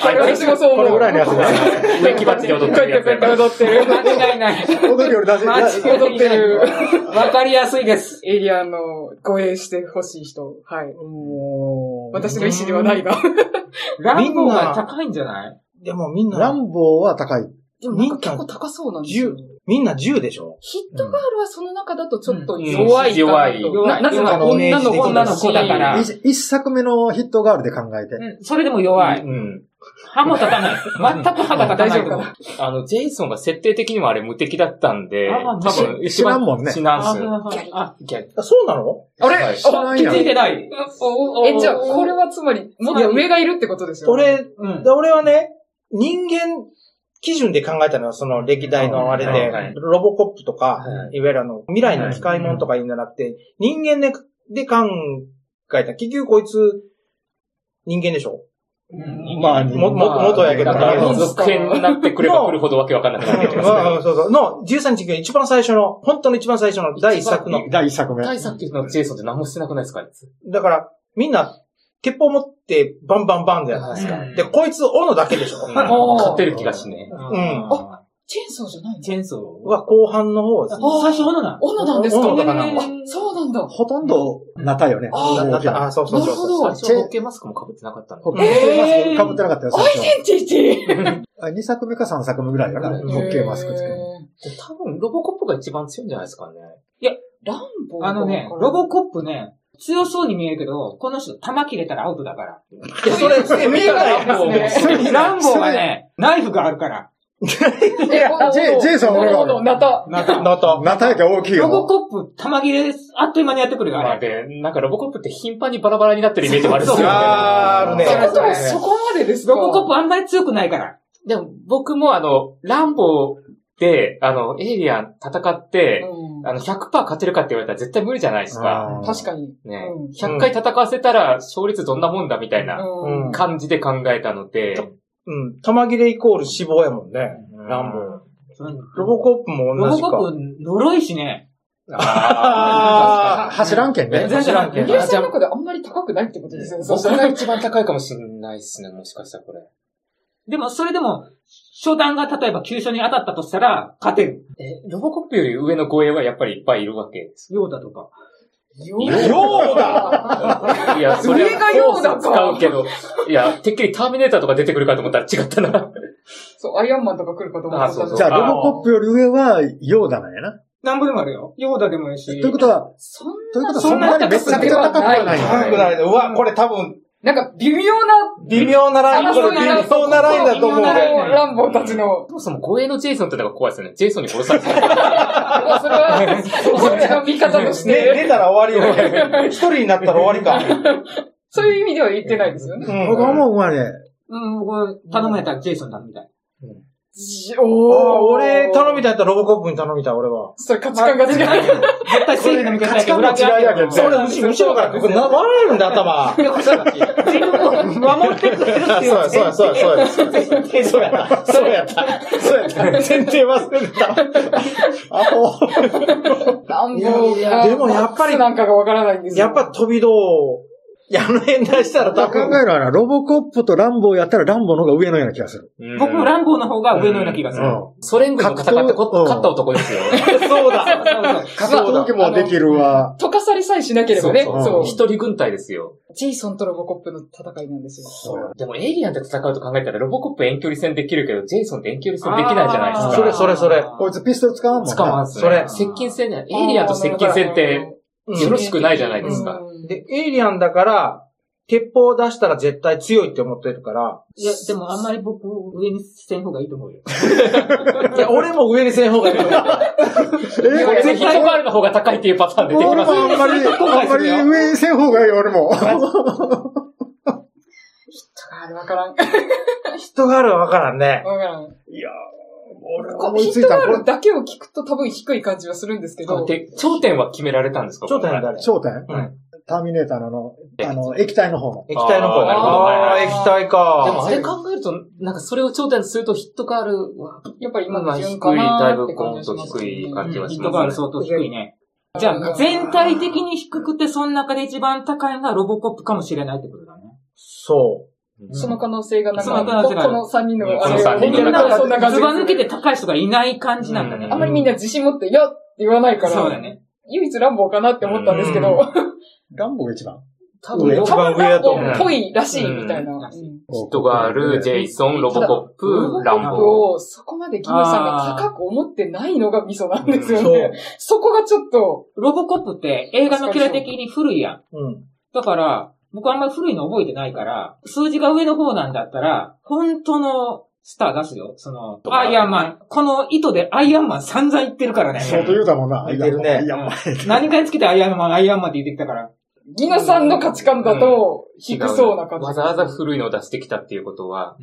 Speaker 5: 私もそう思う。
Speaker 2: これぐらいのやつです
Speaker 4: 植木鉢で踊ってるやつ
Speaker 5: 踊ってる。
Speaker 1: 間違いない。
Speaker 2: 踊りより出せ、
Speaker 1: 間違い
Speaker 5: 踊ってる。
Speaker 1: わかりやすいです。
Speaker 5: エイリアンの護衛してほしい人。はい。私の意思ではないが。
Speaker 1: ランボーが高いんじゃない？
Speaker 3: でもみんな、
Speaker 2: ランボーは高い。
Speaker 5: でもなんか結構高そうなんですよ。
Speaker 3: みんな10でしょ？
Speaker 5: ヒットガールはその中だとちょっと
Speaker 4: うん。
Speaker 5: 弱い。
Speaker 4: 弱い。
Speaker 5: ななぜなら
Speaker 3: 弱い。
Speaker 5: 女の子
Speaker 1: 女の子だから。
Speaker 5: し
Speaker 2: 一一作目のヒットガールで考えて。
Speaker 1: うんそれでも弱い。
Speaker 4: うん。
Speaker 1: 歯も立たない。全く歯が立たないと思う。
Speaker 4: あの、ジェイソンが設定的にもあれ無敵だったんで、
Speaker 1: あ
Speaker 4: 多分一
Speaker 2: 知ら
Speaker 4: 番
Speaker 2: んもんね。
Speaker 4: 死なんす。
Speaker 1: あ、
Speaker 4: 逆
Speaker 3: あそうなの？
Speaker 5: あれ？
Speaker 4: はい
Speaker 2: 知らんやん
Speaker 1: 気づいてない。
Speaker 5: え、じゃあ、これはつまり、もっと上がいるってことですよね。
Speaker 3: 俺、俺はね、人間基準で考えたのは、その歴代のあれで、ロボコップとか、
Speaker 4: はい
Speaker 3: わゆるあの、未来の機械物とか言うんじゃなくて、人間で、で考えた。結局こいつ、人間でしょ？
Speaker 2: まあ、
Speaker 3: も、も、元やけど
Speaker 4: だから、
Speaker 3: ね。
Speaker 4: 続編になってくれば来るほどわけわかんなくなってきま
Speaker 3: そうそう。の、13日が一番最初の、本当の一番最初の第一作の。
Speaker 2: 第一作目。
Speaker 4: 大作のジェイソンって何もしてなくないですかあいつ
Speaker 3: だから、みんな、鉄砲持ってバンバンバンじゃないですか。
Speaker 1: うん
Speaker 3: で、こいつ、斧だけでしょ。
Speaker 4: うん勝てる気がしね
Speaker 3: ん
Speaker 1: あ
Speaker 5: チェーンソーじゃないの？
Speaker 1: チェーンソー
Speaker 3: は後半の方ですね。
Speaker 1: 最初のな。
Speaker 5: 斧なんですか？
Speaker 3: 斧だから
Speaker 5: あ、そうなんだ。
Speaker 2: ほとんど、なたよね。
Speaker 5: あ
Speaker 3: あ、そうそうそうそう。
Speaker 5: なるほど
Speaker 4: 最初はホッケーマスクも被ってなかったの
Speaker 2: ホッ
Speaker 5: えー
Speaker 2: ケーマスクかぶってなかったよ、最
Speaker 5: アイ
Speaker 2: 初。
Speaker 5: デンティティ？
Speaker 2: あ2作目か3作目ぐらいかな。ホ
Speaker 4: うん
Speaker 2: ッケーマスクつける。
Speaker 4: で多分、ロボコップが一番強いんじゃないですかね。
Speaker 5: ランボー
Speaker 1: あのね、ロボコップね、強そうに見えるけど、この人、弾切れたらアウトだから。
Speaker 3: それ、それ、見えない
Speaker 5: ランボー
Speaker 3: ですね。
Speaker 1: ランボーはね、ナイフがあるから。
Speaker 5: え、
Speaker 2: ジェジェイソン俺が
Speaker 5: 斧、ナタ。
Speaker 1: なんか、
Speaker 3: のと。
Speaker 2: なたやけ大きい
Speaker 1: ロボ
Speaker 2: よ。
Speaker 1: コップ、弾切れ、あっという間にやってくるよ、
Speaker 4: まあ
Speaker 1: あれ。
Speaker 4: で、なんかロボコップって頻繁にバラバラになってるイメージもあるんですよね。
Speaker 3: あーあるね
Speaker 5: ってことはそこまでですか？
Speaker 1: ロボコップあんまり強くないから。
Speaker 4: でも僕もあの、ランボーで、あの、エイリアン戦って、
Speaker 5: うん
Speaker 4: あの、100%勝てるかって言われたら絶対無理じゃないですか。
Speaker 5: 確かに。
Speaker 4: ね
Speaker 5: うん。
Speaker 4: 100回戦わせたら勝率どんなもんだみたいな
Speaker 5: うん
Speaker 3: うん
Speaker 4: 感じで考えたので、
Speaker 3: うん。玉切れイコール死亡やもんね。ランボー。ロボコップも同じか。
Speaker 1: ロボコップ、呪いしね。
Speaker 3: あー
Speaker 2: 走らんけんね。
Speaker 1: 全然
Speaker 3: 知らんけど
Speaker 5: イギリスの中であんまり高くないってことですよね。
Speaker 4: 僕が一番高いかもしれないですね、もしかしたらこれ。
Speaker 1: でも、それでも、初段が例えば急所に当たったとしたら、勝てる。
Speaker 4: え、ロボコップより上の護衛はやっぱりいっぱいいるわけ？です。
Speaker 1: ヨーダとか。
Speaker 5: よ
Speaker 3: ヨーダ
Speaker 4: いや、それ
Speaker 5: 上がヨーダか
Speaker 4: 使うけど、いや、てっきりターミネーターとか出てくるかと思ったら違ったな。
Speaker 5: そう、アイアンマンとか来るかと思った
Speaker 4: あそうそう
Speaker 2: じゃあ、ロボコップより上は、ヨーダなんやな。
Speaker 1: なんぼでもあるよ。ヨーダでもいいし。
Speaker 2: ということは、
Speaker 5: そん
Speaker 2: ということはそんなにめちゃくちゃ高くはないん
Speaker 3: 高
Speaker 2: や
Speaker 3: くないね。うわ、これ多分、
Speaker 5: なんか微妙な、
Speaker 3: 微妙なライン、これ微妙なラインだと思うね。
Speaker 1: 微妙なライン
Speaker 5: ランボーたちの、
Speaker 4: そもそも護衛のジェイソンってのが怖いですよね。ジェイソンに殺されてる。
Speaker 5: それは、こっちの見方とし
Speaker 3: ね、
Speaker 5: て、
Speaker 3: 出たら終わりよ。一人になったら終わりか。
Speaker 5: そういう意味では言ってないですよね。
Speaker 3: うん
Speaker 2: 僕思うのはね、
Speaker 1: うん、これ、頼まれたらジェイソンだみたい。
Speaker 3: おー
Speaker 5: お
Speaker 3: 俺、頼みたいやったらロボコップに頼みたい、俺は。
Speaker 5: それ価値観が違う。
Speaker 1: 絶対正義の味方やけど、
Speaker 2: 価値観の違いやけど
Speaker 3: それ、後後ろから、これ、な、割れるんだ、頭。
Speaker 1: いや、これ自分を守ってくれるっていう。
Speaker 3: そうや、そうや、そうや、そうや。そうやった、そうやった。そうやった。前提忘れてた。アホ。
Speaker 5: ランボーが、
Speaker 3: でもやっぱり
Speaker 5: なんかがわからないんですよ。
Speaker 3: やっぱ飛び道、やの辺出したら多
Speaker 2: 考え
Speaker 3: 分、
Speaker 2: るのはな、ロボコップとランボーやったらランボーの方が上のような気がする。
Speaker 1: 僕もランボーの方が上のような気がする。
Speaker 2: うん。
Speaker 4: ソ連軍と戦ってこ勝った男ですよ。
Speaker 3: そうだ。
Speaker 2: 格闘技もできるわ。
Speaker 5: 溶かされさえしなければね。
Speaker 2: そう
Speaker 5: そう。
Speaker 4: 一人軍隊ですよ。
Speaker 5: ジェイソンとロボコップの戦いなんですよ。
Speaker 4: でもエイリアンで戦うと考えたらロボコップ遠距離戦できるけど、ジェイソンって遠距離戦できないじゃないですか。
Speaker 3: それそれそれ
Speaker 2: こいつピストル使わんもんな。
Speaker 4: 使わんすね。
Speaker 3: それ
Speaker 4: 接近戦ね。エイリアンと接近戦って、よろしくないじゃないですか。
Speaker 5: うん
Speaker 3: で、エイリアンだから、鉄砲を出したら絶対強いって思ってるから、
Speaker 1: いや、でもあんまり僕、上にせん方がいいと思うよ。
Speaker 3: いや、俺も上にせん方がいいと思う。
Speaker 2: え
Speaker 4: これでヒットバールの方が高いっていうパターン出てき
Speaker 2: 俺
Speaker 4: ますよ。
Speaker 2: もあんまり、あんまり上にせん方がいい、俺も。
Speaker 5: あわからん。
Speaker 3: 人があるはわからんね。
Speaker 5: わからん。
Speaker 2: いや俺
Speaker 5: こ
Speaker 2: 思い
Speaker 5: ヒットガー
Speaker 2: ついたこれ、
Speaker 5: ルだけを聞くと多分低い感じはするんですけど、
Speaker 4: で、頂点は決められたんですか？
Speaker 3: 頂点は誰
Speaker 2: 焦点？
Speaker 3: うん。
Speaker 2: ターミネーターのあの、あの、液体の方の。
Speaker 3: 液体の方
Speaker 4: なるほど
Speaker 3: ああ、液体か。
Speaker 4: でもあれ考えると、なんかそれを頂点とするとヒットガールは、
Speaker 5: やっぱり今の順かな
Speaker 4: だいぶ
Speaker 5: ーって感じ
Speaker 4: コンと
Speaker 5: がします
Speaker 4: 低い感じはし
Speaker 1: ヒット
Speaker 4: ますね。
Speaker 1: ガール相当低いね。じゃあ、全体的に低くて、その中で一番高いのがロボコップかもしれないってことだね。
Speaker 3: そ
Speaker 5: その可能性がなん
Speaker 1: その可
Speaker 5: か、この3人の
Speaker 4: うん
Speaker 5: あ
Speaker 4: の三人
Speaker 5: 見てるからそんな感じ
Speaker 1: ずば抜けて高い人がいない感じなんだね。
Speaker 4: うん
Speaker 5: あんまりみんな自信持って、いやって言わないから、
Speaker 1: そうだね。
Speaker 5: 唯一ランボーかなって思ったんですけ
Speaker 3: う
Speaker 5: ど、
Speaker 2: ランボーが一番。
Speaker 4: 多分ロ
Speaker 3: 一番上やと思う
Speaker 5: ランボーっぽいらしいみたいな。
Speaker 4: ヒットガール、ジェイソン、ロボコッ
Speaker 5: ロ
Speaker 4: プ、
Speaker 5: ボ
Speaker 4: ランボー。
Speaker 5: をそこまでギムさんが高く思ってないのがミソなんですよね。そこがちょっと、
Speaker 1: ロボコップって映画のキラ的に古いやん。
Speaker 3: う。うん。
Speaker 1: だから、僕あんまり古いの覚えてないから、数字が上の方なんだったら、本当のスター出すよ。その、アイアンマン。この糸でアイアンマン散々言ってるからね。
Speaker 2: 相当言うたもんな。
Speaker 3: 言ってるね
Speaker 2: いや、まあ
Speaker 1: 何かにつけてアイアンマン、アイアンマンって言ってきたから。
Speaker 5: ギノさんの価値観だと、低そうな感じ。
Speaker 4: わざわざ古いのを出してきたっていうことは、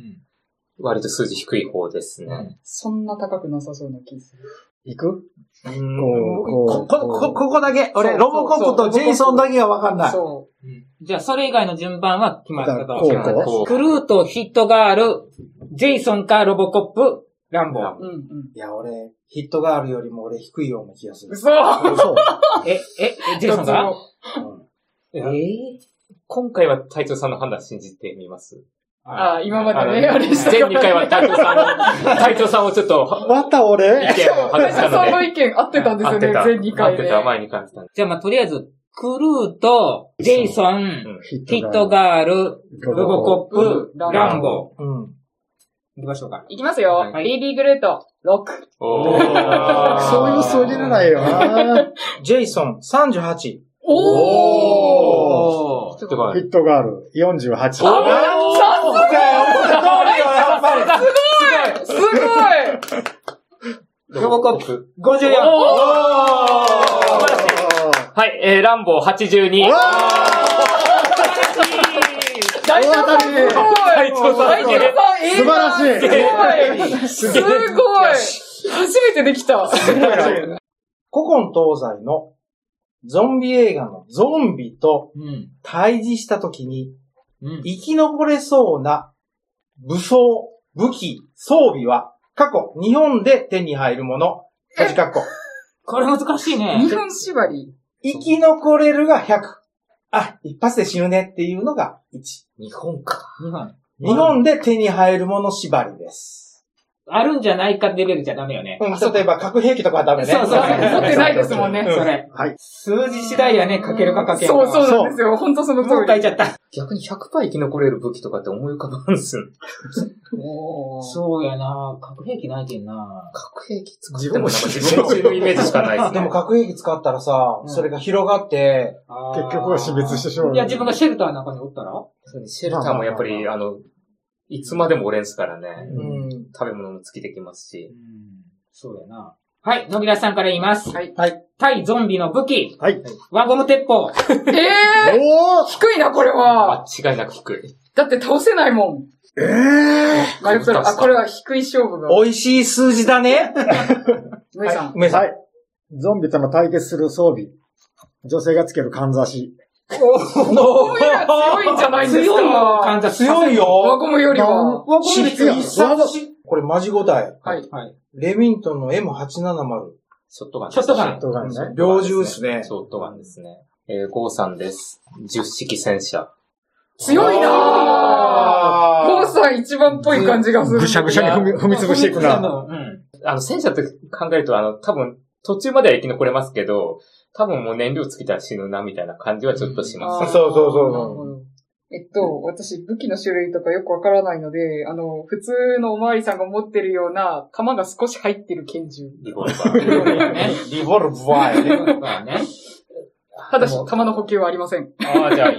Speaker 4: 割と数字低い方ですね。
Speaker 5: そんな高くなさそうな気がする。
Speaker 2: 行く？
Speaker 3: こ
Speaker 2: こう、こう、
Speaker 3: こ、こ、ここだけ。俺、
Speaker 5: そう
Speaker 3: ロボコップとジェイソンだけがわかんない。
Speaker 5: そ
Speaker 1: じゃあ、それ以外の順番は決まったと。
Speaker 2: こうこう
Speaker 1: クルーとヒットガール、ジェイソンかロボコップ、ランボー。
Speaker 5: うんうん。
Speaker 3: いや、俺、ヒットガールよりも俺低いような気がする。
Speaker 5: 嘘
Speaker 2: そう。
Speaker 1: え、え、え、ジェイソンが？
Speaker 4: え今回は隊長さんの判断信じてみます。
Speaker 5: ああ、今までね、あれして
Speaker 4: 全2回は隊長さんの、隊長さんをちょっと、
Speaker 2: また俺？
Speaker 4: 意見を外したので。
Speaker 5: の意見合ってたんですよね、
Speaker 4: 合ってた
Speaker 5: 全2回で。
Speaker 4: 合ってた、前に感じた。
Speaker 1: じゃあ、まあ、とりあえず、クルーと、ジェイソン、
Speaker 4: うん
Speaker 1: ヒットガール、ロボコップ、ランボ
Speaker 3: うん。
Speaker 1: ー。行きましょうか。
Speaker 5: いきますよ。
Speaker 1: はい
Speaker 5: ベイビーグレート、6。
Speaker 4: おー
Speaker 2: そういう数字じゃないよな。
Speaker 3: ジェイソン、38。
Speaker 5: おー
Speaker 1: おー。
Speaker 4: ちょっとごめん
Speaker 2: ヒットガール、48。
Speaker 5: さすが
Speaker 3: やっぱり。
Speaker 5: すごい
Speaker 1: ロボコップ、54。
Speaker 5: おー
Speaker 4: はい、えー、ランボー82。
Speaker 5: 大丈夫すごい
Speaker 4: 隊長さん
Speaker 5: 大長さん、ええ
Speaker 2: 素晴らしい。
Speaker 5: すごいすごい初めてできた。
Speaker 3: 古今東西のゾンビ映画のゾンビと
Speaker 1: うん。
Speaker 3: 対峙した時に
Speaker 1: うん。
Speaker 3: 生き残れそうな武装、武器、装備は過去日本で手に入るもの。閉じ括弧。
Speaker 1: これ難しいね
Speaker 5: 日。本縛り。
Speaker 3: 生き残れるが100。あ、一発で死ぬねっていうのが1。
Speaker 4: 日本か。
Speaker 1: 日本。
Speaker 3: 日本で手に入るもの縛りです。
Speaker 1: あるんじゃないかレベルじゃダメよね。
Speaker 3: うん、例えば核兵器とかはダメね。
Speaker 1: そうそう
Speaker 5: 持ってないですもんね。
Speaker 1: それ。
Speaker 2: はい。
Speaker 1: 数字次第やね、かけるかかけんか
Speaker 5: そうそうなんですよ。本当その通
Speaker 1: もう書い
Speaker 5: り。
Speaker 1: ちゃった。
Speaker 4: 逆に100%生き残れる武器とかって思い浮かばんすよ。
Speaker 1: そうやな核兵器ないけんな
Speaker 4: 核兵器作ってもなんか自分のイメージしかないで。
Speaker 3: でも核兵器使ったらさ、
Speaker 1: うん
Speaker 3: それが広がって、
Speaker 2: 結局は死滅してしまう。
Speaker 1: いや、自分がシェルターの中におったら？
Speaker 4: そうねシェルターもやっぱり、あの、いつまでもおれんすからね。
Speaker 3: うん。
Speaker 4: 食べ物も尽きてきますし。
Speaker 1: そうやなはい、野平さんから言います。
Speaker 5: はい。
Speaker 3: はい。
Speaker 1: 対ゾンビの武器。
Speaker 2: はい。
Speaker 1: 輪ゴム鉄砲。
Speaker 5: ええ
Speaker 2: おー
Speaker 5: 低いな、これは。
Speaker 4: 間違いなく低い。
Speaker 5: だって倒せないもん。
Speaker 2: ええ
Speaker 5: 迷ったら、あ、これは低い勝負が。
Speaker 3: 美味しい数字だね。
Speaker 5: 梅さん。
Speaker 3: 梅さん。
Speaker 2: はい。ゾンビとの対決する装備。女性がつけるかんざし。
Speaker 5: ゴムが強いんじゃないんですか
Speaker 1: 強いよ、
Speaker 3: 強い
Speaker 5: 輪
Speaker 3: よ。
Speaker 5: ゴムよりは。
Speaker 1: 輪ゴムで強い。
Speaker 3: これマジ5台。
Speaker 5: はい。
Speaker 1: はい。
Speaker 3: レミントンの M870。
Speaker 4: ショットガン
Speaker 1: ショットガン
Speaker 2: ショットガンね
Speaker 3: 猟銃ですね
Speaker 4: ショットガンですね。えー、ゴーさんです。10式戦車。
Speaker 5: 強いな
Speaker 3: ー
Speaker 5: ゴーさん一番っぽい感じがする。
Speaker 2: ぐしゃぐしゃに踏み踏み潰していくな。
Speaker 1: うん。
Speaker 4: あの、戦車って考えると、あの、多分、途中までは生き残れますけど、多分もう燃料尽きたら死ぬな、みたいな感じはちょっとします。
Speaker 3: そうそうそう
Speaker 5: えっと、私、武器の種類とかよくわからないので、あの、普通のおまわりさんが持ってるような、弾が少し入ってる拳銃。
Speaker 4: リボルバー。
Speaker 1: ね。
Speaker 3: リボルバーやね。
Speaker 1: まあね。
Speaker 5: ただし、弾の補給はありません。
Speaker 4: ああ、じゃあ、いい。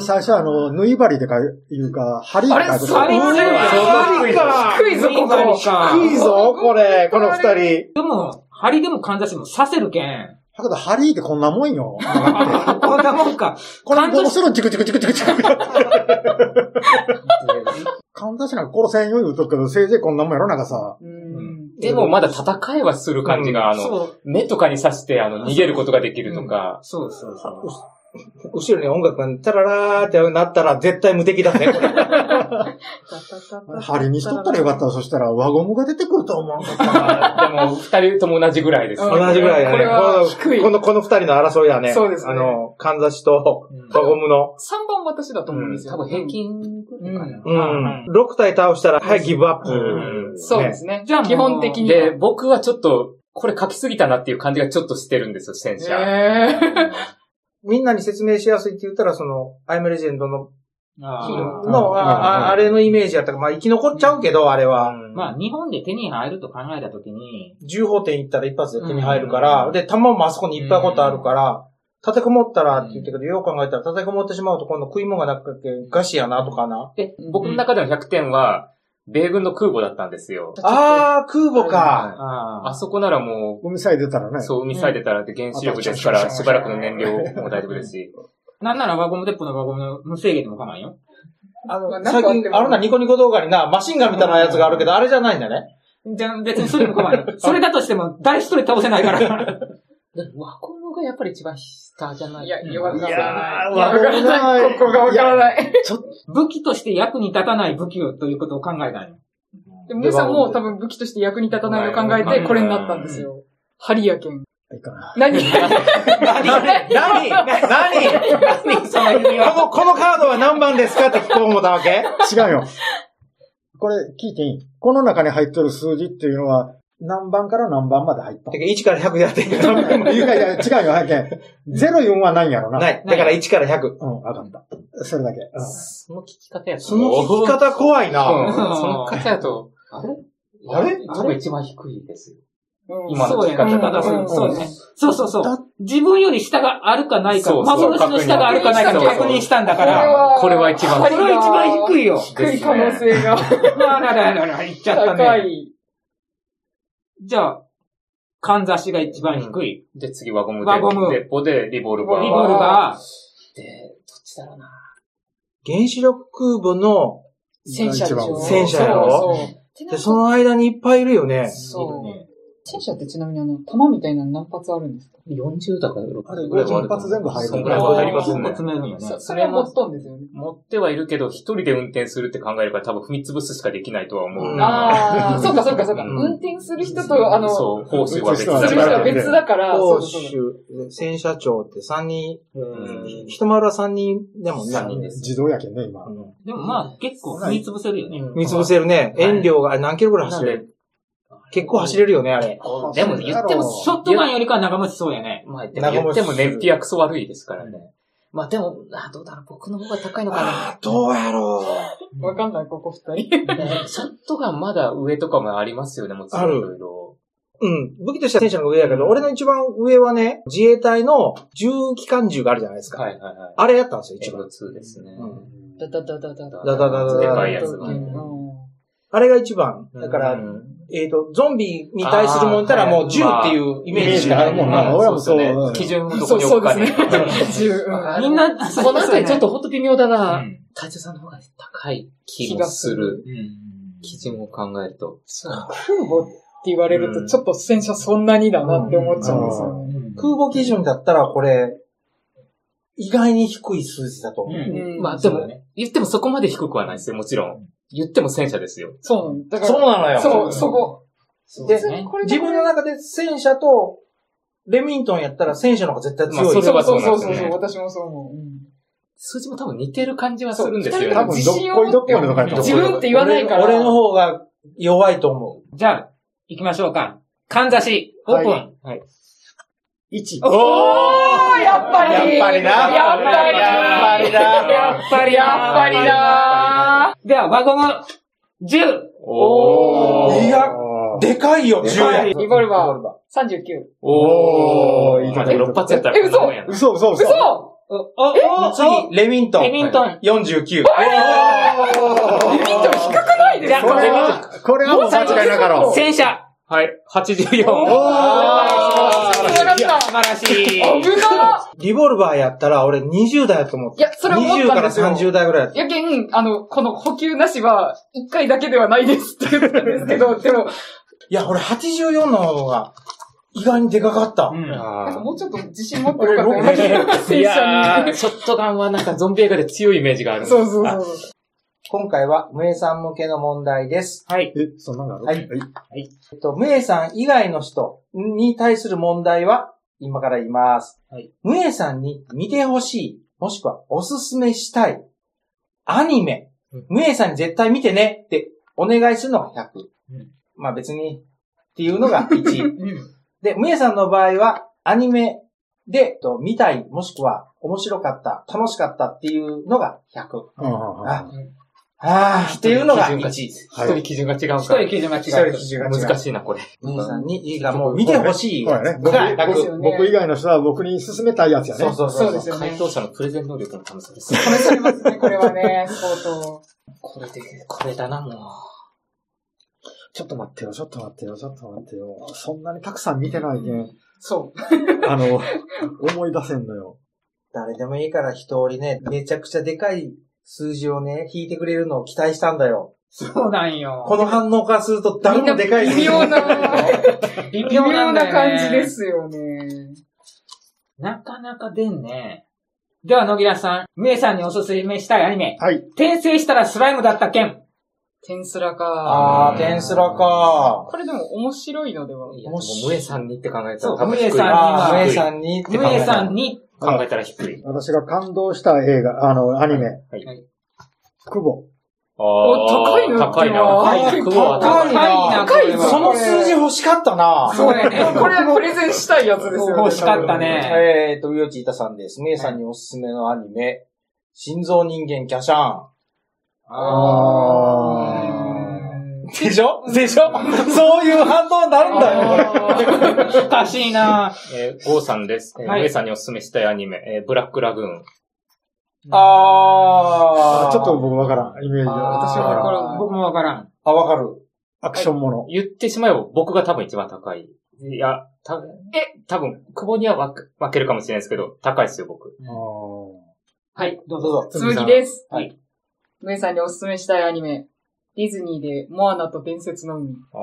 Speaker 2: 最初はあの、縫い針でかいうか、針で
Speaker 5: あれ
Speaker 2: かい
Speaker 5: それ
Speaker 3: 針か。
Speaker 5: 低いぞ、ここ。
Speaker 1: か
Speaker 3: 低いぞ、これ、この二人。
Speaker 1: でも、針でもかんざしも刺せるけん。
Speaker 2: だけど、針ってこんなもんよ。
Speaker 1: こんなもんか。
Speaker 2: これどうするんチクチクチクチクチク。かんざしなんか殺せんよ言うとくけど、せいぜいこんなもんやろ、なんかさ。
Speaker 5: うん。
Speaker 4: でもまだ戦いはする感じが、あの。目とかに刺して、あの、逃げることができるとか、
Speaker 1: そうそうそう。
Speaker 3: 後ろに音楽がタララーってなったら絶対無敵だね。こ れ
Speaker 2: 針にしとったらよかったわそしたら輪ゴムが出てくると思う。
Speaker 4: でも、二人とも同じぐらいです、
Speaker 5: うん
Speaker 3: 同じぐらいだね。
Speaker 5: これは低い
Speaker 3: この、この二人の争いはね。
Speaker 5: そうですね
Speaker 3: あの、かんざしと、輪ゴムの。
Speaker 5: 3番私だと思うんですよ。
Speaker 4: 多分平均ぐらいかな。
Speaker 3: うん。6体倒したら、はい、ギブアップ。
Speaker 4: うん
Speaker 5: そうですね。
Speaker 1: じゃあ
Speaker 5: 基本的に
Speaker 4: で、
Speaker 5: は。
Speaker 4: 僕はちょっと、これ書きすぎたなっていう感じがちょっとしてるんですよ、戦車。
Speaker 5: え
Speaker 3: みんなに説明しやすいって言ったら、その、アイムレジェンドの、の、あれのイメージやったか。ら、まあ生き残っちゃうけど、あれは。
Speaker 4: うん。
Speaker 1: まあ、日本で手に入ると考えたときに、
Speaker 3: 銃砲店行ったら一発で手に入るか
Speaker 1: う
Speaker 3: ら、
Speaker 1: ん。
Speaker 3: で、弾もあそこにいっぱいことあるから、立てこもったらって言ったけど、よう考えたら立てこもってしまうと今度食い物がなくて餓死やなとかな。
Speaker 4: で、僕の中での100点は、米軍の空母だったんですよ。
Speaker 3: あー、空母か。
Speaker 1: あ
Speaker 4: あそこならも
Speaker 2: 海さえ出たらね
Speaker 4: う、。そう、海さえ出たらって原子力ですから、しばらくの燃料も大丈夫ですし。
Speaker 1: なんなら輪ゴム鉄砲の輪ゴムの無制限でも構わんよ。
Speaker 3: あの、
Speaker 5: まあなんか
Speaker 3: 最近、あるな、ニコニコ動画にな、マシンガンみたいなやつがあるけど、あれじゃないんだね。
Speaker 1: じゃあ別にそれでも構わんよ。それだとしても誰一人倒せないから。
Speaker 4: でもワコムがやっぱり一番下じゃない？
Speaker 5: いや、よわから
Speaker 2: いや
Speaker 5: ない。
Speaker 2: ー
Speaker 5: いやわからない。ここがわからない。
Speaker 1: 武器として役に立たない武器をということを考えたん。よ。
Speaker 5: で、ムーさんも多分武器として役に立たないのを考えて、これになったんですよ。ハリアケン。
Speaker 2: いいかな。
Speaker 5: 何？
Speaker 3: 何？何？何？この、このカードは何？番ですかって聞こう思ったわけ
Speaker 2: 違うよ。これ聞いていいこの中に入ってる数字っていうのは、何番から何番まで入った？
Speaker 3: てか1から100でやってる。
Speaker 2: いやいや、違うよ、拝見。04はないんやろな。
Speaker 3: ない。だから1から100。
Speaker 2: うん、わかった。それだけ。うん
Speaker 4: その聞き方やと。
Speaker 3: その聞き方怖い
Speaker 4: うん。
Speaker 3: な。
Speaker 4: その方やと、あれ？
Speaker 3: あれ？
Speaker 4: 多分一番低いですよ。
Speaker 5: うん
Speaker 4: 今の
Speaker 1: そうやね。
Speaker 4: 聞き方
Speaker 1: ただ
Speaker 5: うん
Speaker 1: そうね。そうそうそう。自分より下があるかないか、
Speaker 4: そうそう
Speaker 1: 幻の下があるかないか
Speaker 4: 確認
Speaker 1: 確認したんだから、
Speaker 5: は、
Speaker 4: これは一番
Speaker 1: これは一番低いよ。
Speaker 5: 低い可能性が
Speaker 1: あらららら、いっちゃったね。
Speaker 5: 高い。
Speaker 1: じゃあ、かんざしが一番低い。
Speaker 4: で、次輪ゴムで、
Speaker 1: 輪ゴム
Speaker 4: で、ポでリボルバー。
Speaker 1: リボルバ
Speaker 4: で、どっちだろうな。
Speaker 3: 原子力空母の、
Speaker 5: 戦車でしょ。
Speaker 3: 戦車やろで、その間にいっぱいいるよね。
Speaker 5: そう。戦車ってちなみにあの、弾みたいなの何発あるんですか
Speaker 4: ？40だから6
Speaker 2: あれ
Speaker 4: ぐらいはあると思う
Speaker 2: 50発全部入る
Speaker 4: そんぐらいは入りますね。
Speaker 5: そそれは持っとんですよね。
Speaker 4: 持ってはいるけど、一人で運転するって考えれば多分踏み潰すしかできないとは思う。
Speaker 3: うん
Speaker 5: ああ、そうかそうかそうか。
Speaker 4: うん
Speaker 5: 運転する人と、あの、す
Speaker 4: そう、報酬は別
Speaker 5: る人は別だから、そ
Speaker 3: 砲
Speaker 5: うだそうだ
Speaker 3: 手、戦車長って3人、
Speaker 4: うん
Speaker 3: 一丸は3人でもんね。
Speaker 4: 三人です
Speaker 2: 自動やけんね、今。
Speaker 3: うん
Speaker 1: でもまあ、結構踏み潰せるよね。
Speaker 3: 見潰せるね。
Speaker 1: はい
Speaker 3: 遠慮が、何キロぐらい走れる？結構走れるよね、あれ。
Speaker 4: でも言っても、
Speaker 1: ショットガンよりかは長持ちそうやね。
Speaker 4: まあ、でも言っても燃費はクソ悪いですからね。まあでも、あどうだろう、僕の方が高いのかな。
Speaker 3: どうやろう。
Speaker 5: わかんない、ここ二人。
Speaker 4: ショットガンまだ上とかもありますよね、もちろん。
Speaker 3: あるうん。武器としては戦車の上やけど、俺の一番上はね、自衛隊の重機関銃があるじゃないですか。
Speaker 4: はいはいはい。
Speaker 3: あれやったんですよ、一番。
Speaker 4: 2ですね。
Speaker 3: うん
Speaker 5: ダダダダダダ。
Speaker 3: ダダダダダ
Speaker 4: でかいやつが。
Speaker 5: うん
Speaker 3: あれが一番。だから、
Speaker 4: うん
Speaker 3: えっ、と、ゾンビに対するもんたらもう銃っていうイメージしかない
Speaker 2: もんな
Speaker 3: うん
Speaker 2: 俺もそう
Speaker 4: ですね基準をど
Speaker 5: そう
Speaker 4: こに置くか
Speaker 5: そうですね
Speaker 4: ね。
Speaker 5: 銃うん
Speaker 1: みんな、
Speaker 4: このあたりちょっとほんと微妙だ
Speaker 1: う
Speaker 4: な。
Speaker 1: ん
Speaker 4: 隊長さんの方が高い気もする。基準を考えると。
Speaker 5: 空母って言われると、ちょっと戦車そんなにだなって思っちゃうんですよね。
Speaker 3: 空母基準だったらこれ、意外に低い数字だと思う。
Speaker 5: うん
Speaker 4: まあでも、言ってもそこまで低くはないですよ、もちろん。言っても戦車ですよ。
Speaker 5: そうなの。だから、
Speaker 3: そうなのよ。
Speaker 5: そう、そこ。
Speaker 3: で自分の中で戦車とレミントンやったら戦車の方が絶対強い。
Speaker 4: まあそ
Speaker 5: そうそうそうそう私もそう思ううん。
Speaker 4: 数字も多分似てる感じはするんですよ
Speaker 5: そう
Speaker 2: 多分、どっこいどっこいのとかやと思う
Speaker 5: 自分って言わないから。
Speaker 3: 俺俺の方が弱いと思
Speaker 1: じゃあ、行きましょうか。かんざし、オープン。
Speaker 2: は
Speaker 4: はい。
Speaker 2: 1。
Speaker 3: う。
Speaker 5: おーやっぱり
Speaker 3: やっぱりな
Speaker 5: やっぱり
Speaker 3: やっぱりな
Speaker 1: やっぱり
Speaker 5: やっぱりな
Speaker 1: では、輪ゴム、10!
Speaker 4: おー。
Speaker 3: いやでかいよ、10や。
Speaker 5: リボルバー、39。
Speaker 4: おー。
Speaker 2: いいとこ
Speaker 4: まあでも6発やったら
Speaker 5: え嘘
Speaker 2: 嘘嘘嘘。
Speaker 5: 嘘
Speaker 3: 次、レミントン。
Speaker 1: レミントン。
Speaker 3: 49。
Speaker 5: リミット低くないですか？
Speaker 2: これは、これはもう間違いなかろう。
Speaker 1: 戦車。
Speaker 4: はい。84。
Speaker 2: お
Speaker 5: あー素晴らしい
Speaker 1: 素晴らしい。
Speaker 5: 危な
Speaker 3: リボルバーやったら俺20代だと思って。
Speaker 5: いや、それ思ったん
Speaker 3: 20から
Speaker 5: ですよ。
Speaker 3: 30代ぐらいやった。
Speaker 5: やけん、あの、この補給なしは、1回だけではないですって言ったんですけど、でも、
Speaker 3: いや、俺84の方が意外にでかかった。
Speaker 1: うん
Speaker 5: なんか
Speaker 4: あ
Speaker 5: もうちょっと自信持ってよかったよね。
Speaker 4: ーい
Speaker 5: 戦
Speaker 4: や。ー、ショットガンはなんかゾンビ映画で強いイメージがあるんです
Speaker 5: そうそうそう。
Speaker 3: 今回は、ムエさん向けの問題です。
Speaker 1: はい。
Speaker 2: え、そんなのある？
Speaker 3: はい
Speaker 2: はい。
Speaker 3: えっと、ムエさん以外の人に対する問題は、今から言います。
Speaker 1: はい
Speaker 3: ムエさんに見てほしい、もしくはおすすめしたい、アニメ、
Speaker 4: うん
Speaker 3: ムエさんに絶対見てねってお願いするのが100。
Speaker 1: うん
Speaker 3: まあ別に、っていうのが 1。
Speaker 1: うん。
Speaker 3: で、ムエさんの場合は、アニメで、えっと見たい、もしくは面白かった、楽しかったっていうのが100。
Speaker 2: うんうんうん
Speaker 3: あ、あーっていうのが1。
Speaker 4: 一人基準が違う
Speaker 1: 一人
Speaker 4: から。
Speaker 1: 基準が違う。
Speaker 3: 一人基準が違う
Speaker 4: 難しいな、これ。
Speaker 3: ムエさんに、いいかもう見てほしい
Speaker 2: そうやね。僕
Speaker 3: が100。
Speaker 5: ですよね
Speaker 2: 僕以外の人は僕に勧めたいやつやね。
Speaker 3: そうそう
Speaker 5: そうですよね
Speaker 4: 回。答者のプレゼン能力の試さです。
Speaker 5: 試されますね、これはね、相当。
Speaker 4: これで、これだな、もう。
Speaker 2: ちょっと待ってよ、ちょっと待ってよ、ちょっと待ってよ。そんなにたくさん見てないけん。
Speaker 5: そう。
Speaker 2: あの、思い出せんのよ。
Speaker 3: 誰でもいいから一人ね、めちゃくちゃでかい数字をね、引いてくれるのを期待したんだよ。
Speaker 1: そうなんよ。
Speaker 3: この反応からすると誰もでかい
Speaker 5: 微妙な、
Speaker 1: 微
Speaker 5: 微妙な感じで。すよね。
Speaker 1: なかなか出んね。では、野木らさん、みえさんにおすすめしたいアニメ。
Speaker 2: はい。
Speaker 1: 転生したらスライムだった件。
Speaker 5: テンスラか。
Speaker 3: あー、テンスラか。
Speaker 5: これでも面白いのでは。
Speaker 4: いや、もう、ムエさんにって考えた
Speaker 1: そう
Speaker 4: ら多分低い。
Speaker 1: ムエさんに
Speaker 3: あー、
Speaker 1: は
Speaker 3: ムエさんにって
Speaker 1: みえさんに、
Speaker 4: 考えたら低い。
Speaker 2: 私が感動した映画、あの、アニメ。
Speaker 4: はい
Speaker 1: はい
Speaker 2: 久保。
Speaker 4: あー
Speaker 5: 高いの
Speaker 4: 高いな。
Speaker 5: 高
Speaker 1: い
Speaker 3: な
Speaker 5: 高いぞ
Speaker 3: その数字欲しかったな。
Speaker 1: そうやね。
Speaker 5: これはプレゼンしたいやつですよね。
Speaker 1: 欲しかったね。
Speaker 3: えーと、ウヨチータさんです。メイさんにおすすめのアニメ、心臓人間キャシャン。
Speaker 2: あ
Speaker 1: ー
Speaker 3: でしょ？でしょ？そういう反応になるんだよ、これ。
Speaker 1: おかしいな
Speaker 4: えー、ゴーさんです。えー
Speaker 1: はい
Speaker 4: さんにお勧めしたいアニメ、えーブラックラグーン。
Speaker 3: あー。
Speaker 2: ちょっと僕わからん。イメージ。私はわからん。
Speaker 1: 僕もわからん。
Speaker 3: あ、わかる。
Speaker 2: アクションもの。
Speaker 4: 言ってしまえば僕が多分一番高い。いや、たえ、多分、久保には負けるかもしれないですけど、高いですよ、僕。
Speaker 1: はい、どうぞ。
Speaker 3: どうぞ。
Speaker 5: 続きです。
Speaker 1: はい。
Speaker 5: メイさんにおすすめしたいアニメ。ディズニーでモアナと伝説の海。
Speaker 4: あ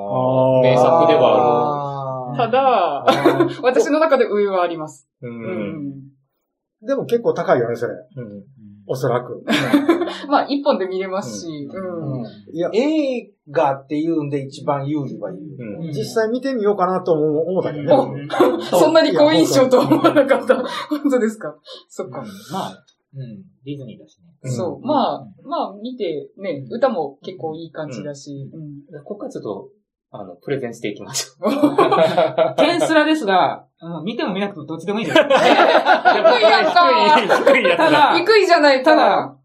Speaker 2: あ
Speaker 4: 名作ではあ
Speaker 3: あー
Speaker 5: ただ、私の中で上はあります。
Speaker 4: る。う。
Speaker 5: うんん。
Speaker 2: でも結構高いよね、それ。
Speaker 4: うん。
Speaker 2: おそらく。
Speaker 5: まあ、一本で見れますし、
Speaker 3: う
Speaker 5: うん。
Speaker 3: ん
Speaker 2: いや、
Speaker 3: 映画っていうんで一番有利は有利。
Speaker 4: うん。
Speaker 2: 実際見てみようかなと思思ったけどね。
Speaker 5: そんなに好印象とは思わなかった。本当ですか？そっか。
Speaker 1: まあ、うん、ディズニーだしね。
Speaker 3: うん
Speaker 5: そう。まあ、まあ、見て、ね、歌も結構いい感じだし。うん。
Speaker 4: ここからちょっと、あの、プレゼンしていきましょう。
Speaker 1: テンスラですが、見ても見なくてもどっちでもいいです。
Speaker 5: 低 いやんか
Speaker 4: 低い、低いやつだ。
Speaker 1: ただ、
Speaker 5: 低いじゃない、
Speaker 1: ただ、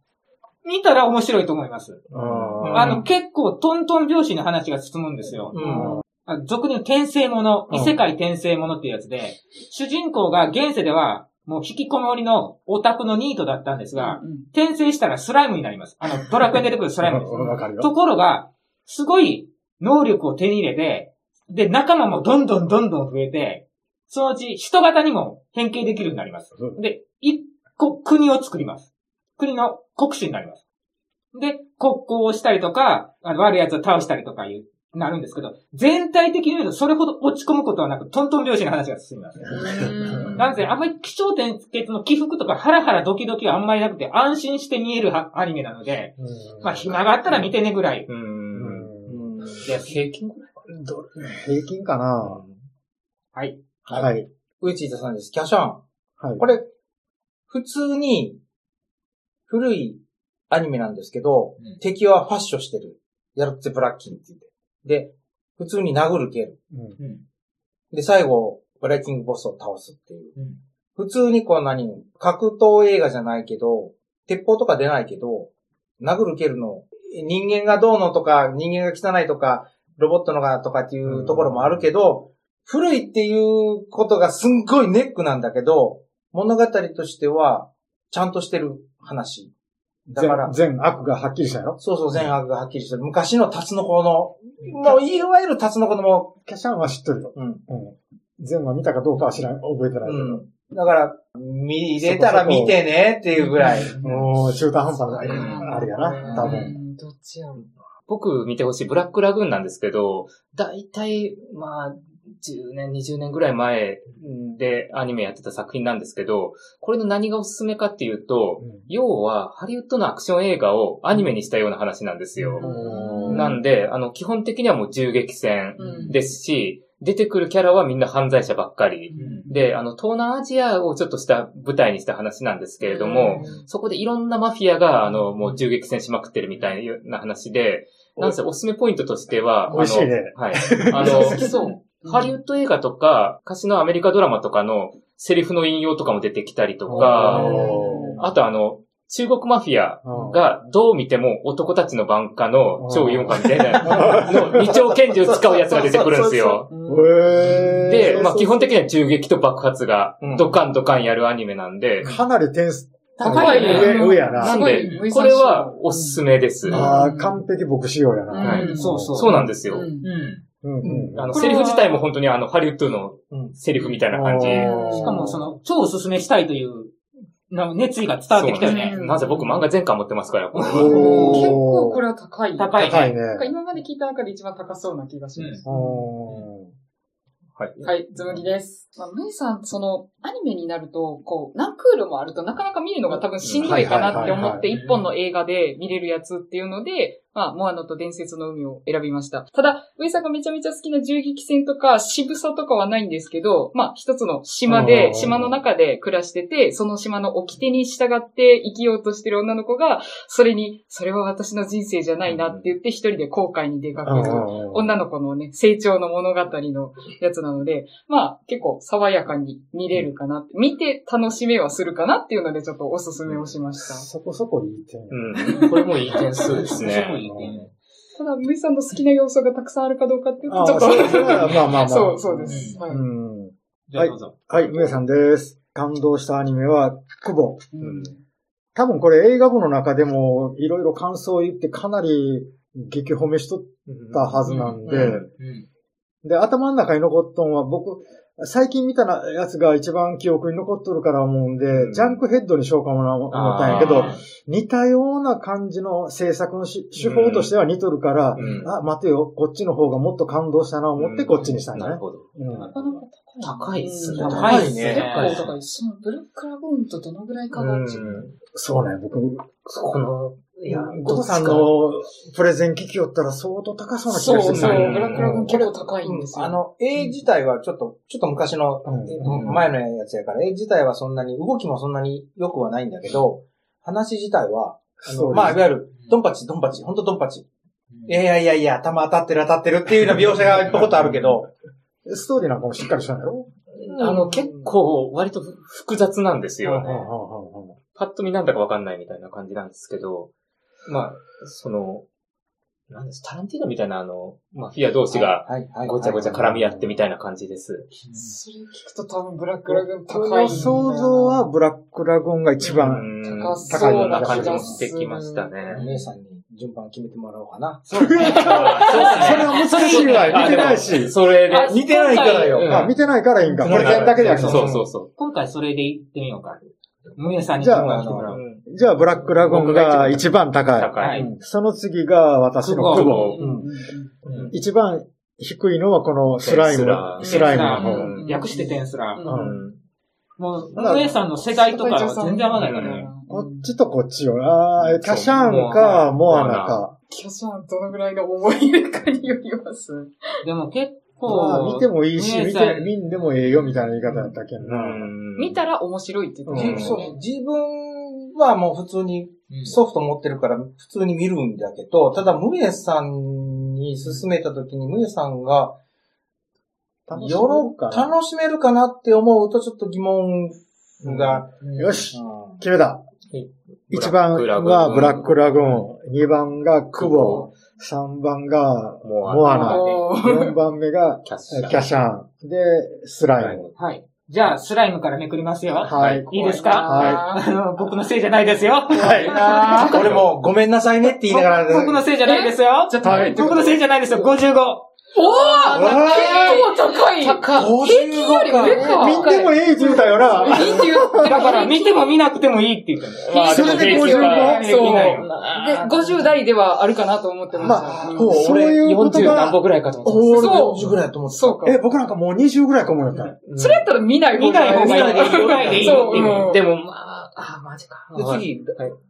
Speaker 1: 見たら面白いと思います。
Speaker 2: あ
Speaker 1: あの、結構トントン拍子に話が進むんですよ。
Speaker 3: うん。
Speaker 1: 俗に転生もの、
Speaker 3: うん
Speaker 1: 異世界転生ものっていうやつで、主人公が現世では、もう引きこもりのオタクのニートだったんですが、
Speaker 5: うん
Speaker 1: 転生したらスライムになります。あの、ドラクエに出てくるスライムです。
Speaker 2: わかるよ。
Speaker 1: ところが、すごい能力を手に入れて、で、仲間もどんどんどんどん増えて、そのうち人型にも変形できるようになります。
Speaker 2: うん
Speaker 1: で、一個国を作ります。国の国主になります。で、国交をしたりとか、あの悪い奴を倒したりとかいう、なるんですけど、全体的に言うとそれほど落ち込むことはなく、トントン拍子の話が進みます。
Speaker 5: うん
Speaker 1: なんせ、あんまり気象点結の起伏とかハラハラドキドキはあんまりなくて、安心して見えるはアニメなので、まあ暇があったら見てねぐらい。
Speaker 4: う。
Speaker 2: うんん
Speaker 1: で
Speaker 4: 平均ぐらい
Speaker 2: ど平均かな？
Speaker 1: はい。
Speaker 2: はい。
Speaker 3: ウイチータさんです。キャシャン。
Speaker 2: はい。
Speaker 3: これ、普通に、古いアニメなんですけど、
Speaker 1: うん
Speaker 3: 敵はファッションしてる。ヤルッツェ・ブラッキンって言って。で、普通に殴る蹴る。
Speaker 2: うん
Speaker 1: うん。
Speaker 3: で、最後、ブレイキングボスを倒すっていう。
Speaker 1: うん
Speaker 3: 普通にこんなに、格闘映画じゃないけど、鉄砲とか出ないけど、殴る蹴るの、人間がどうのとか、人間が汚いとか、ロボットのがとかっていうところもあるけど、古いっていうことがすんごいネックなんだけど、物語としては、ちゃんとしてる話。だから、
Speaker 2: 全全悪がはっきりしたやろ
Speaker 3: そうそう、善悪がはっきりしてる。昔のタツノコの、もう、いわゆるタツノコのも
Speaker 2: キャシャンは知っとるよ。
Speaker 3: う、うん。
Speaker 2: うん。全は見たかどうかは知らん、覚えてないけど。
Speaker 3: うん。だから、見れたら見てねっていうぐらい。
Speaker 2: もう中途半端な、
Speaker 3: ん
Speaker 2: あれやな、多
Speaker 5: う
Speaker 2: 分。
Speaker 5: んどっちやろう。
Speaker 4: 僕見てほしいブラックラグーンなんですけど、だいたい、まあ、10年、20年ぐらい前でアニメやってた作品なんですけど、これの何がおすすめかっていうと、
Speaker 2: うん。
Speaker 4: 要はハリウッドのアクション映画をアニメにしたような話なんですよ。
Speaker 5: うん。
Speaker 4: なんで、あの、基本的にはもう銃撃戦
Speaker 5: うん。
Speaker 4: ですし、出てくるキャラはみんな犯罪者ばっかり。で、あの、東南アジアをちょっとした舞台にした話なんですけれども、そこでいろんなマフィアが、あの、もう銃撃戦しまくってるみたいな話で、なんせおすすめポイントとしては、あの
Speaker 2: 美味しいね。
Speaker 4: はい。あの、
Speaker 5: そう。
Speaker 4: ハリウッド映画とか、昔のアメリカドラマとかのセリフの引用とかも出てきたりとか、あとあの、中国マフィア
Speaker 2: うん。
Speaker 4: がどう見ても男たちの番家の超四冠みたいなの二丁拳銃使うやつが出てくるんですよ。で、まあ基本的には銃撃と爆発が
Speaker 3: うん。
Speaker 4: ドカンドカンやるアニメなんで、
Speaker 2: かなり点数、
Speaker 1: 高いね
Speaker 2: 上、上やな。
Speaker 4: なんで、
Speaker 5: 無
Speaker 4: これはおすすめです。
Speaker 2: ああ、完璧牧師用やな。
Speaker 4: はい
Speaker 5: うん
Speaker 1: そうそう。
Speaker 4: そうなんですよ。
Speaker 5: うん
Speaker 1: うん。
Speaker 2: うんうん。
Speaker 4: あの、セリフ自体も本当にあの、ハリウッドのセリフみたいな感じ。
Speaker 1: しかも、その、超おすすめしたいというの熱意が伝わってきたよね。
Speaker 5: うん
Speaker 4: なぜ僕漫画全巻持ってますから、これ
Speaker 5: 結構これは高い。
Speaker 1: 高いね
Speaker 5: 今まで聞いた中で一番高そうな気がします。
Speaker 4: はい。
Speaker 5: はい、つむぎです。まあ、メイさん、その、アニメになると、こう、何クールもあるとなかなか見るのが多分しんどいかなって思って、一本の映画で見れるやつっていうので、まあ、モアノと伝説の海を選びました。ただ、上さんがめちゃめちゃ好きな銃撃戦とか、渋さとかはないんですけど、まあ、一つの島
Speaker 2: う
Speaker 5: で、
Speaker 2: ん
Speaker 5: 島の中で暮らしてて、その島の掟に従って生きようとしてる女の子が、それに、それは私の人生じゃないなって言って一人で後悔に出かける。女の子のね、成長の物語のやつなので、まあ結構爽やかに見れるかなって、見て楽しめはするかなっていうのでちょっとおすすめをしました。
Speaker 2: そこそこいい点。
Speaker 4: うん。これもいい点数ですね。
Speaker 5: ただ、ムイさんの好きな要素がたくさんあるかどうかっていうと、
Speaker 2: あ
Speaker 5: ちょっと。
Speaker 2: そうそれはまあまあまあ。
Speaker 5: そう、そうです。はい。
Speaker 1: あどうぞ。
Speaker 2: はい、梅さんです。感動したアニメは、久保。
Speaker 5: うん
Speaker 2: 多分これ映画部の中でもいろいろ感想を言ってかなり激褒めしとったはずなんで、
Speaker 1: うん
Speaker 2: で、頭の中に残っとんは僕、最近見たやつが一番記憶に残っとるから思うんで、
Speaker 4: うん。
Speaker 2: ジャンクヘッドにしようかもな思ったんやけど
Speaker 1: あ、
Speaker 2: 似たような感じの制作のし手法としては似とるから、
Speaker 4: うん。
Speaker 2: あ、待てよ、こっちの方がもっと感動したな思ってこっちにしたんだね。
Speaker 4: なるほど。
Speaker 2: うん。
Speaker 5: なかなか
Speaker 4: 高いっすね。
Speaker 5: うん。
Speaker 1: 高いっす
Speaker 5: 結
Speaker 1: ね
Speaker 5: 構高い。そのブラックラグーンとどのぐらいかが違う。
Speaker 2: そうね、僕、
Speaker 4: この、いや、
Speaker 2: ゴトさんのプレゼン聞きよったら相当高そうな気
Speaker 5: そうそう、
Speaker 2: がするね。
Speaker 5: ブラックラグーン結構高いんですよ。
Speaker 3: あの、絵自体はちょっと、ちょっと昔の、
Speaker 2: うん。
Speaker 3: 前のやつやから、絵自体はそんなに、動きもそんなに良くはないんだけど、話自体は、まあ、いわゆる、ドンパチ、ドンパチ、ほんとドンパチ。いやいやいやいや、頭当たってる当たってるっていうような描写が いっぱいことあるけど、
Speaker 2: ストーリーなんかもしっかりしたんやろ？
Speaker 4: あの、結構、割と複雑なんですよパッと見なんだかわかんないみたいな感じなんですけど、まあ、その、なんです、タランティーノみたいなあの、マフィア同士が
Speaker 3: はいはい
Speaker 4: ごちゃごちゃ絡み合ってみたいな感じです。
Speaker 5: それ聞くと多分ブラックラグーン
Speaker 2: 僕
Speaker 5: 高いんだよな。
Speaker 2: の想像はブラックラグーンが一番、
Speaker 4: うん
Speaker 5: 高
Speaker 2: そ
Speaker 4: そな
Speaker 2: うんな
Speaker 4: 感じもしてきましたね。
Speaker 3: お姉さんに順番決めてもらおうかな。
Speaker 1: そうですね。
Speaker 2: それは難しいわ、見てないし。
Speaker 4: それで、
Speaker 5: あ
Speaker 3: 似てないからよ。
Speaker 4: うん
Speaker 2: あ、見てないからいいんか。プレゼンだけじゃなくて。
Speaker 4: そうそうそう。
Speaker 1: 今回それで行ってみようか。むえさんに
Speaker 2: じゃあ
Speaker 1: 順番来てもらう。
Speaker 2: じゃあ、ブラックラグーンが一番高い。
Speaker 4: 高。
Speaker 1: はいい。
Speaker 2: その次が私の
Speaker 1: 久保
Speaker 2: 久保。
Speaker 5: うんうんうん
Speaker 2: 一番低いのはこのスライム。スライムの方。
Speaker 4: うん
Speaker 1: 略してテンスラー。
Speaker 5: うん
Speaker 4: うん
Speaker 1: もう、むえさんの世代とかは全然合わないからね。
Speaker 2: こっちとこっちよ。あーキャシャンか、モアナか。
Speaker 5: キャシャンどのぐらいの思い入れかによります？
Speaker 1: でも結
Speaker 2: ま
Speaker 1: 構、
Speaker 2: あ、見てもいいし、見て見んでもええよみたいな言い方やったけんな。
Speaker 5: 見たら面白いって言ってた。ね。
Speaker 3: そう自分はもう普通にソフト持ってるから普通に見るんだけど、ただ、ムエさんに勧めたときに、ムエさんが、
Speaker 2: 楽
Speaker 3: よろ、楽しめるかなって思うとちょっと疑問が、
Speaker 2: よし、
Speaker 3: うん。
Speaker 2: 決めた。1番はブラックラグーン、2番がクボ、3番が
Speaker 4: モ
Speaker 2: モアナ、
Speaker 5: おー
Speaker 2: 4番目が
Speaker 4: キャッシャ
Speaker 2: キャシャン、で、スライム。
Speaker 1: はい。じゃあ、スライムからめくりますよ。
Speaker 2: はい。
Speaker 1: いいですか？
Speaker 2: は
Speaker 1: あの、僕のせいじゃないですよ。
Speaker 2: はい。
Speaker 3: 俺もごめんなさいねって言いながら、
Speaker 1: 僕のせいじゃないですよ。
Speaker 5: ちょっと
Speaker 2: はい
Speaker 5: 待って。
Speaker 1: 僕のせいじゃないですよ。55。
Speaker 5: おー結構高い
Speaker 4: 高
Speaker 5: 平均より上か。
Speaker 2: 見てもええって言うたよな。
Speaker 5: いいって言って
Speaker 1: だから、見ても見なくてもいいって言ったの。
Speaker 2: それで
Speaker 4: 平均は
Speaker 2: 55
Speaker 1: 平均だよ
Speaker 5: で、50代ではあるかなと思ってました。
Speaker 2: まあ
Speaker 5: うん
Speaker 3: そう
Speaker 2: そういうこと
Speaker 4: 40何
Speaker 2: が、
Speaker 4: 歩ぐらいかと思って
Speaker 3: 俺
Speaker 5: そう
Speaker 3: 40ぐらいだと思ってた。
Speaker 5: そうか。
Speaker 2: え、僕なんかもう20ぐらいかもやった。
Speaker 5: それやったら見ない方
Speaker 1: 見ない方がいい。
Speaker 5: い
Speaker 1: 見ないでいい。
Speaker 5: そううん
Speaker 4: でも、まあ、あ、マジか。
Speaker 3: で、次、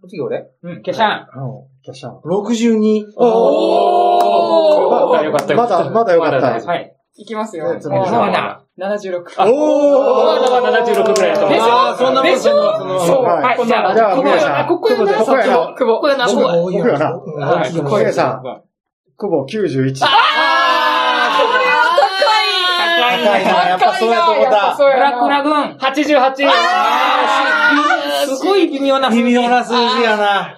Speaker 3: 次俺？
Speaker 1: うん、ケシャン。
Speaker 2: うん、キャシャン。
Speaker 3: ?62。
Speaker 5: おー
Speaker 4: よかったよかった。
Speaker 2: まだまだよかった
Speaker 4: まだ
Speaker 1: はい。
Speaker 5: いきますよ。
Speaker 2: えつむぎさん
Speaker 1: モアナ。
Speaker 5: 76。
Speaker 4: あ
Speaker 2: お
Speaker 4: モアナは76ぐらいだと思う。
Speaker 5: でしょ？
Speaker 3: あーそんなもん
Speaker 5: でしょそう。
Speaker 2: はい
Speaker 5: はい、じゃあ、
Speaker 1: じゃあ
Speaker 5: ここ
Speaker 2: 宮さん
Speaker 5: やここやな、
Speaker 2: ここやな
Speaker 5: 久保。ここやな、ここや
Speaker 3: 僕
Speaker 2: 僕よな
Speaker 1: はい。
Speaker 3: 僕
Speaker 2: 小宮さん久保91。
Speaker 3: 高いな、やっぱそうやと思った。
Speaker 1: ブラックラグーン。
Speaker 4: 88!
Speaker 1: すごい微妙な
Speaker 3: 微妙な数字やな。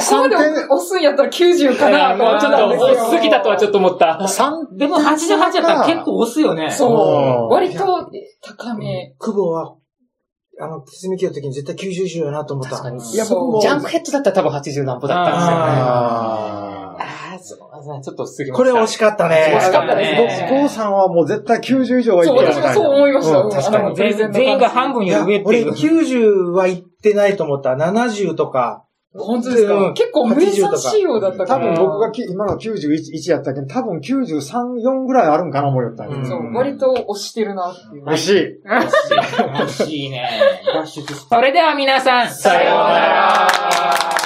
Speaker 5: そうでも押すんやったら90かなと思って
Speaker 4: もうちょっと
Speaker 5: たんです
Speaker 4: すぎたとはちょっと思った。
Speaker 2: 3
Speaker 1: でも88やったら結構押すよね。
Speaker 5: そう。割と高め。
Speaker 3: 久保は、あの、キスミキの時に絶対90以上やなと思った。
Speaker 4: 確かに。
Speaker 2: いや僕も
Speaker 4: ジャンクヘッドだったら多分80何歩だったんですよね。ちょっと過ぎました。
Speaker 3: これ惜しかったね。
Speaker 5: 惜しかったです
Speaker 2: ゴーさんはもう絶対90以上はいっ
Speaker 5: そう、
Speaker 2: てる
Speaker 5: 私もそう思いました。
Speaker 2: うん確かに
Speaker 1: 全員全員が半分
Speaker 3: いや、
Speaker 1: より上って
Speaker 3: 俺
Speaker 1: いう。
Speaker 3: 90は行ってないと思った。70とか。
Speaker 5: 本当ですか、
Speaker 3: うん
Speaker 5: 結構名産仕様だったか
Speaker 2: 多
Speaker 5: ら。
Speaker 2: 分僕がき今の91やったけど、多分93、4ぐらいあるんかな思った
Speaker 3: うん
Speaker 5: そう、割と押してるなっていう。
Speaker 2: 惜しい。
Speaker 1: 惜しいね。脱出それでは皆さん、
Speaker 4: さようなら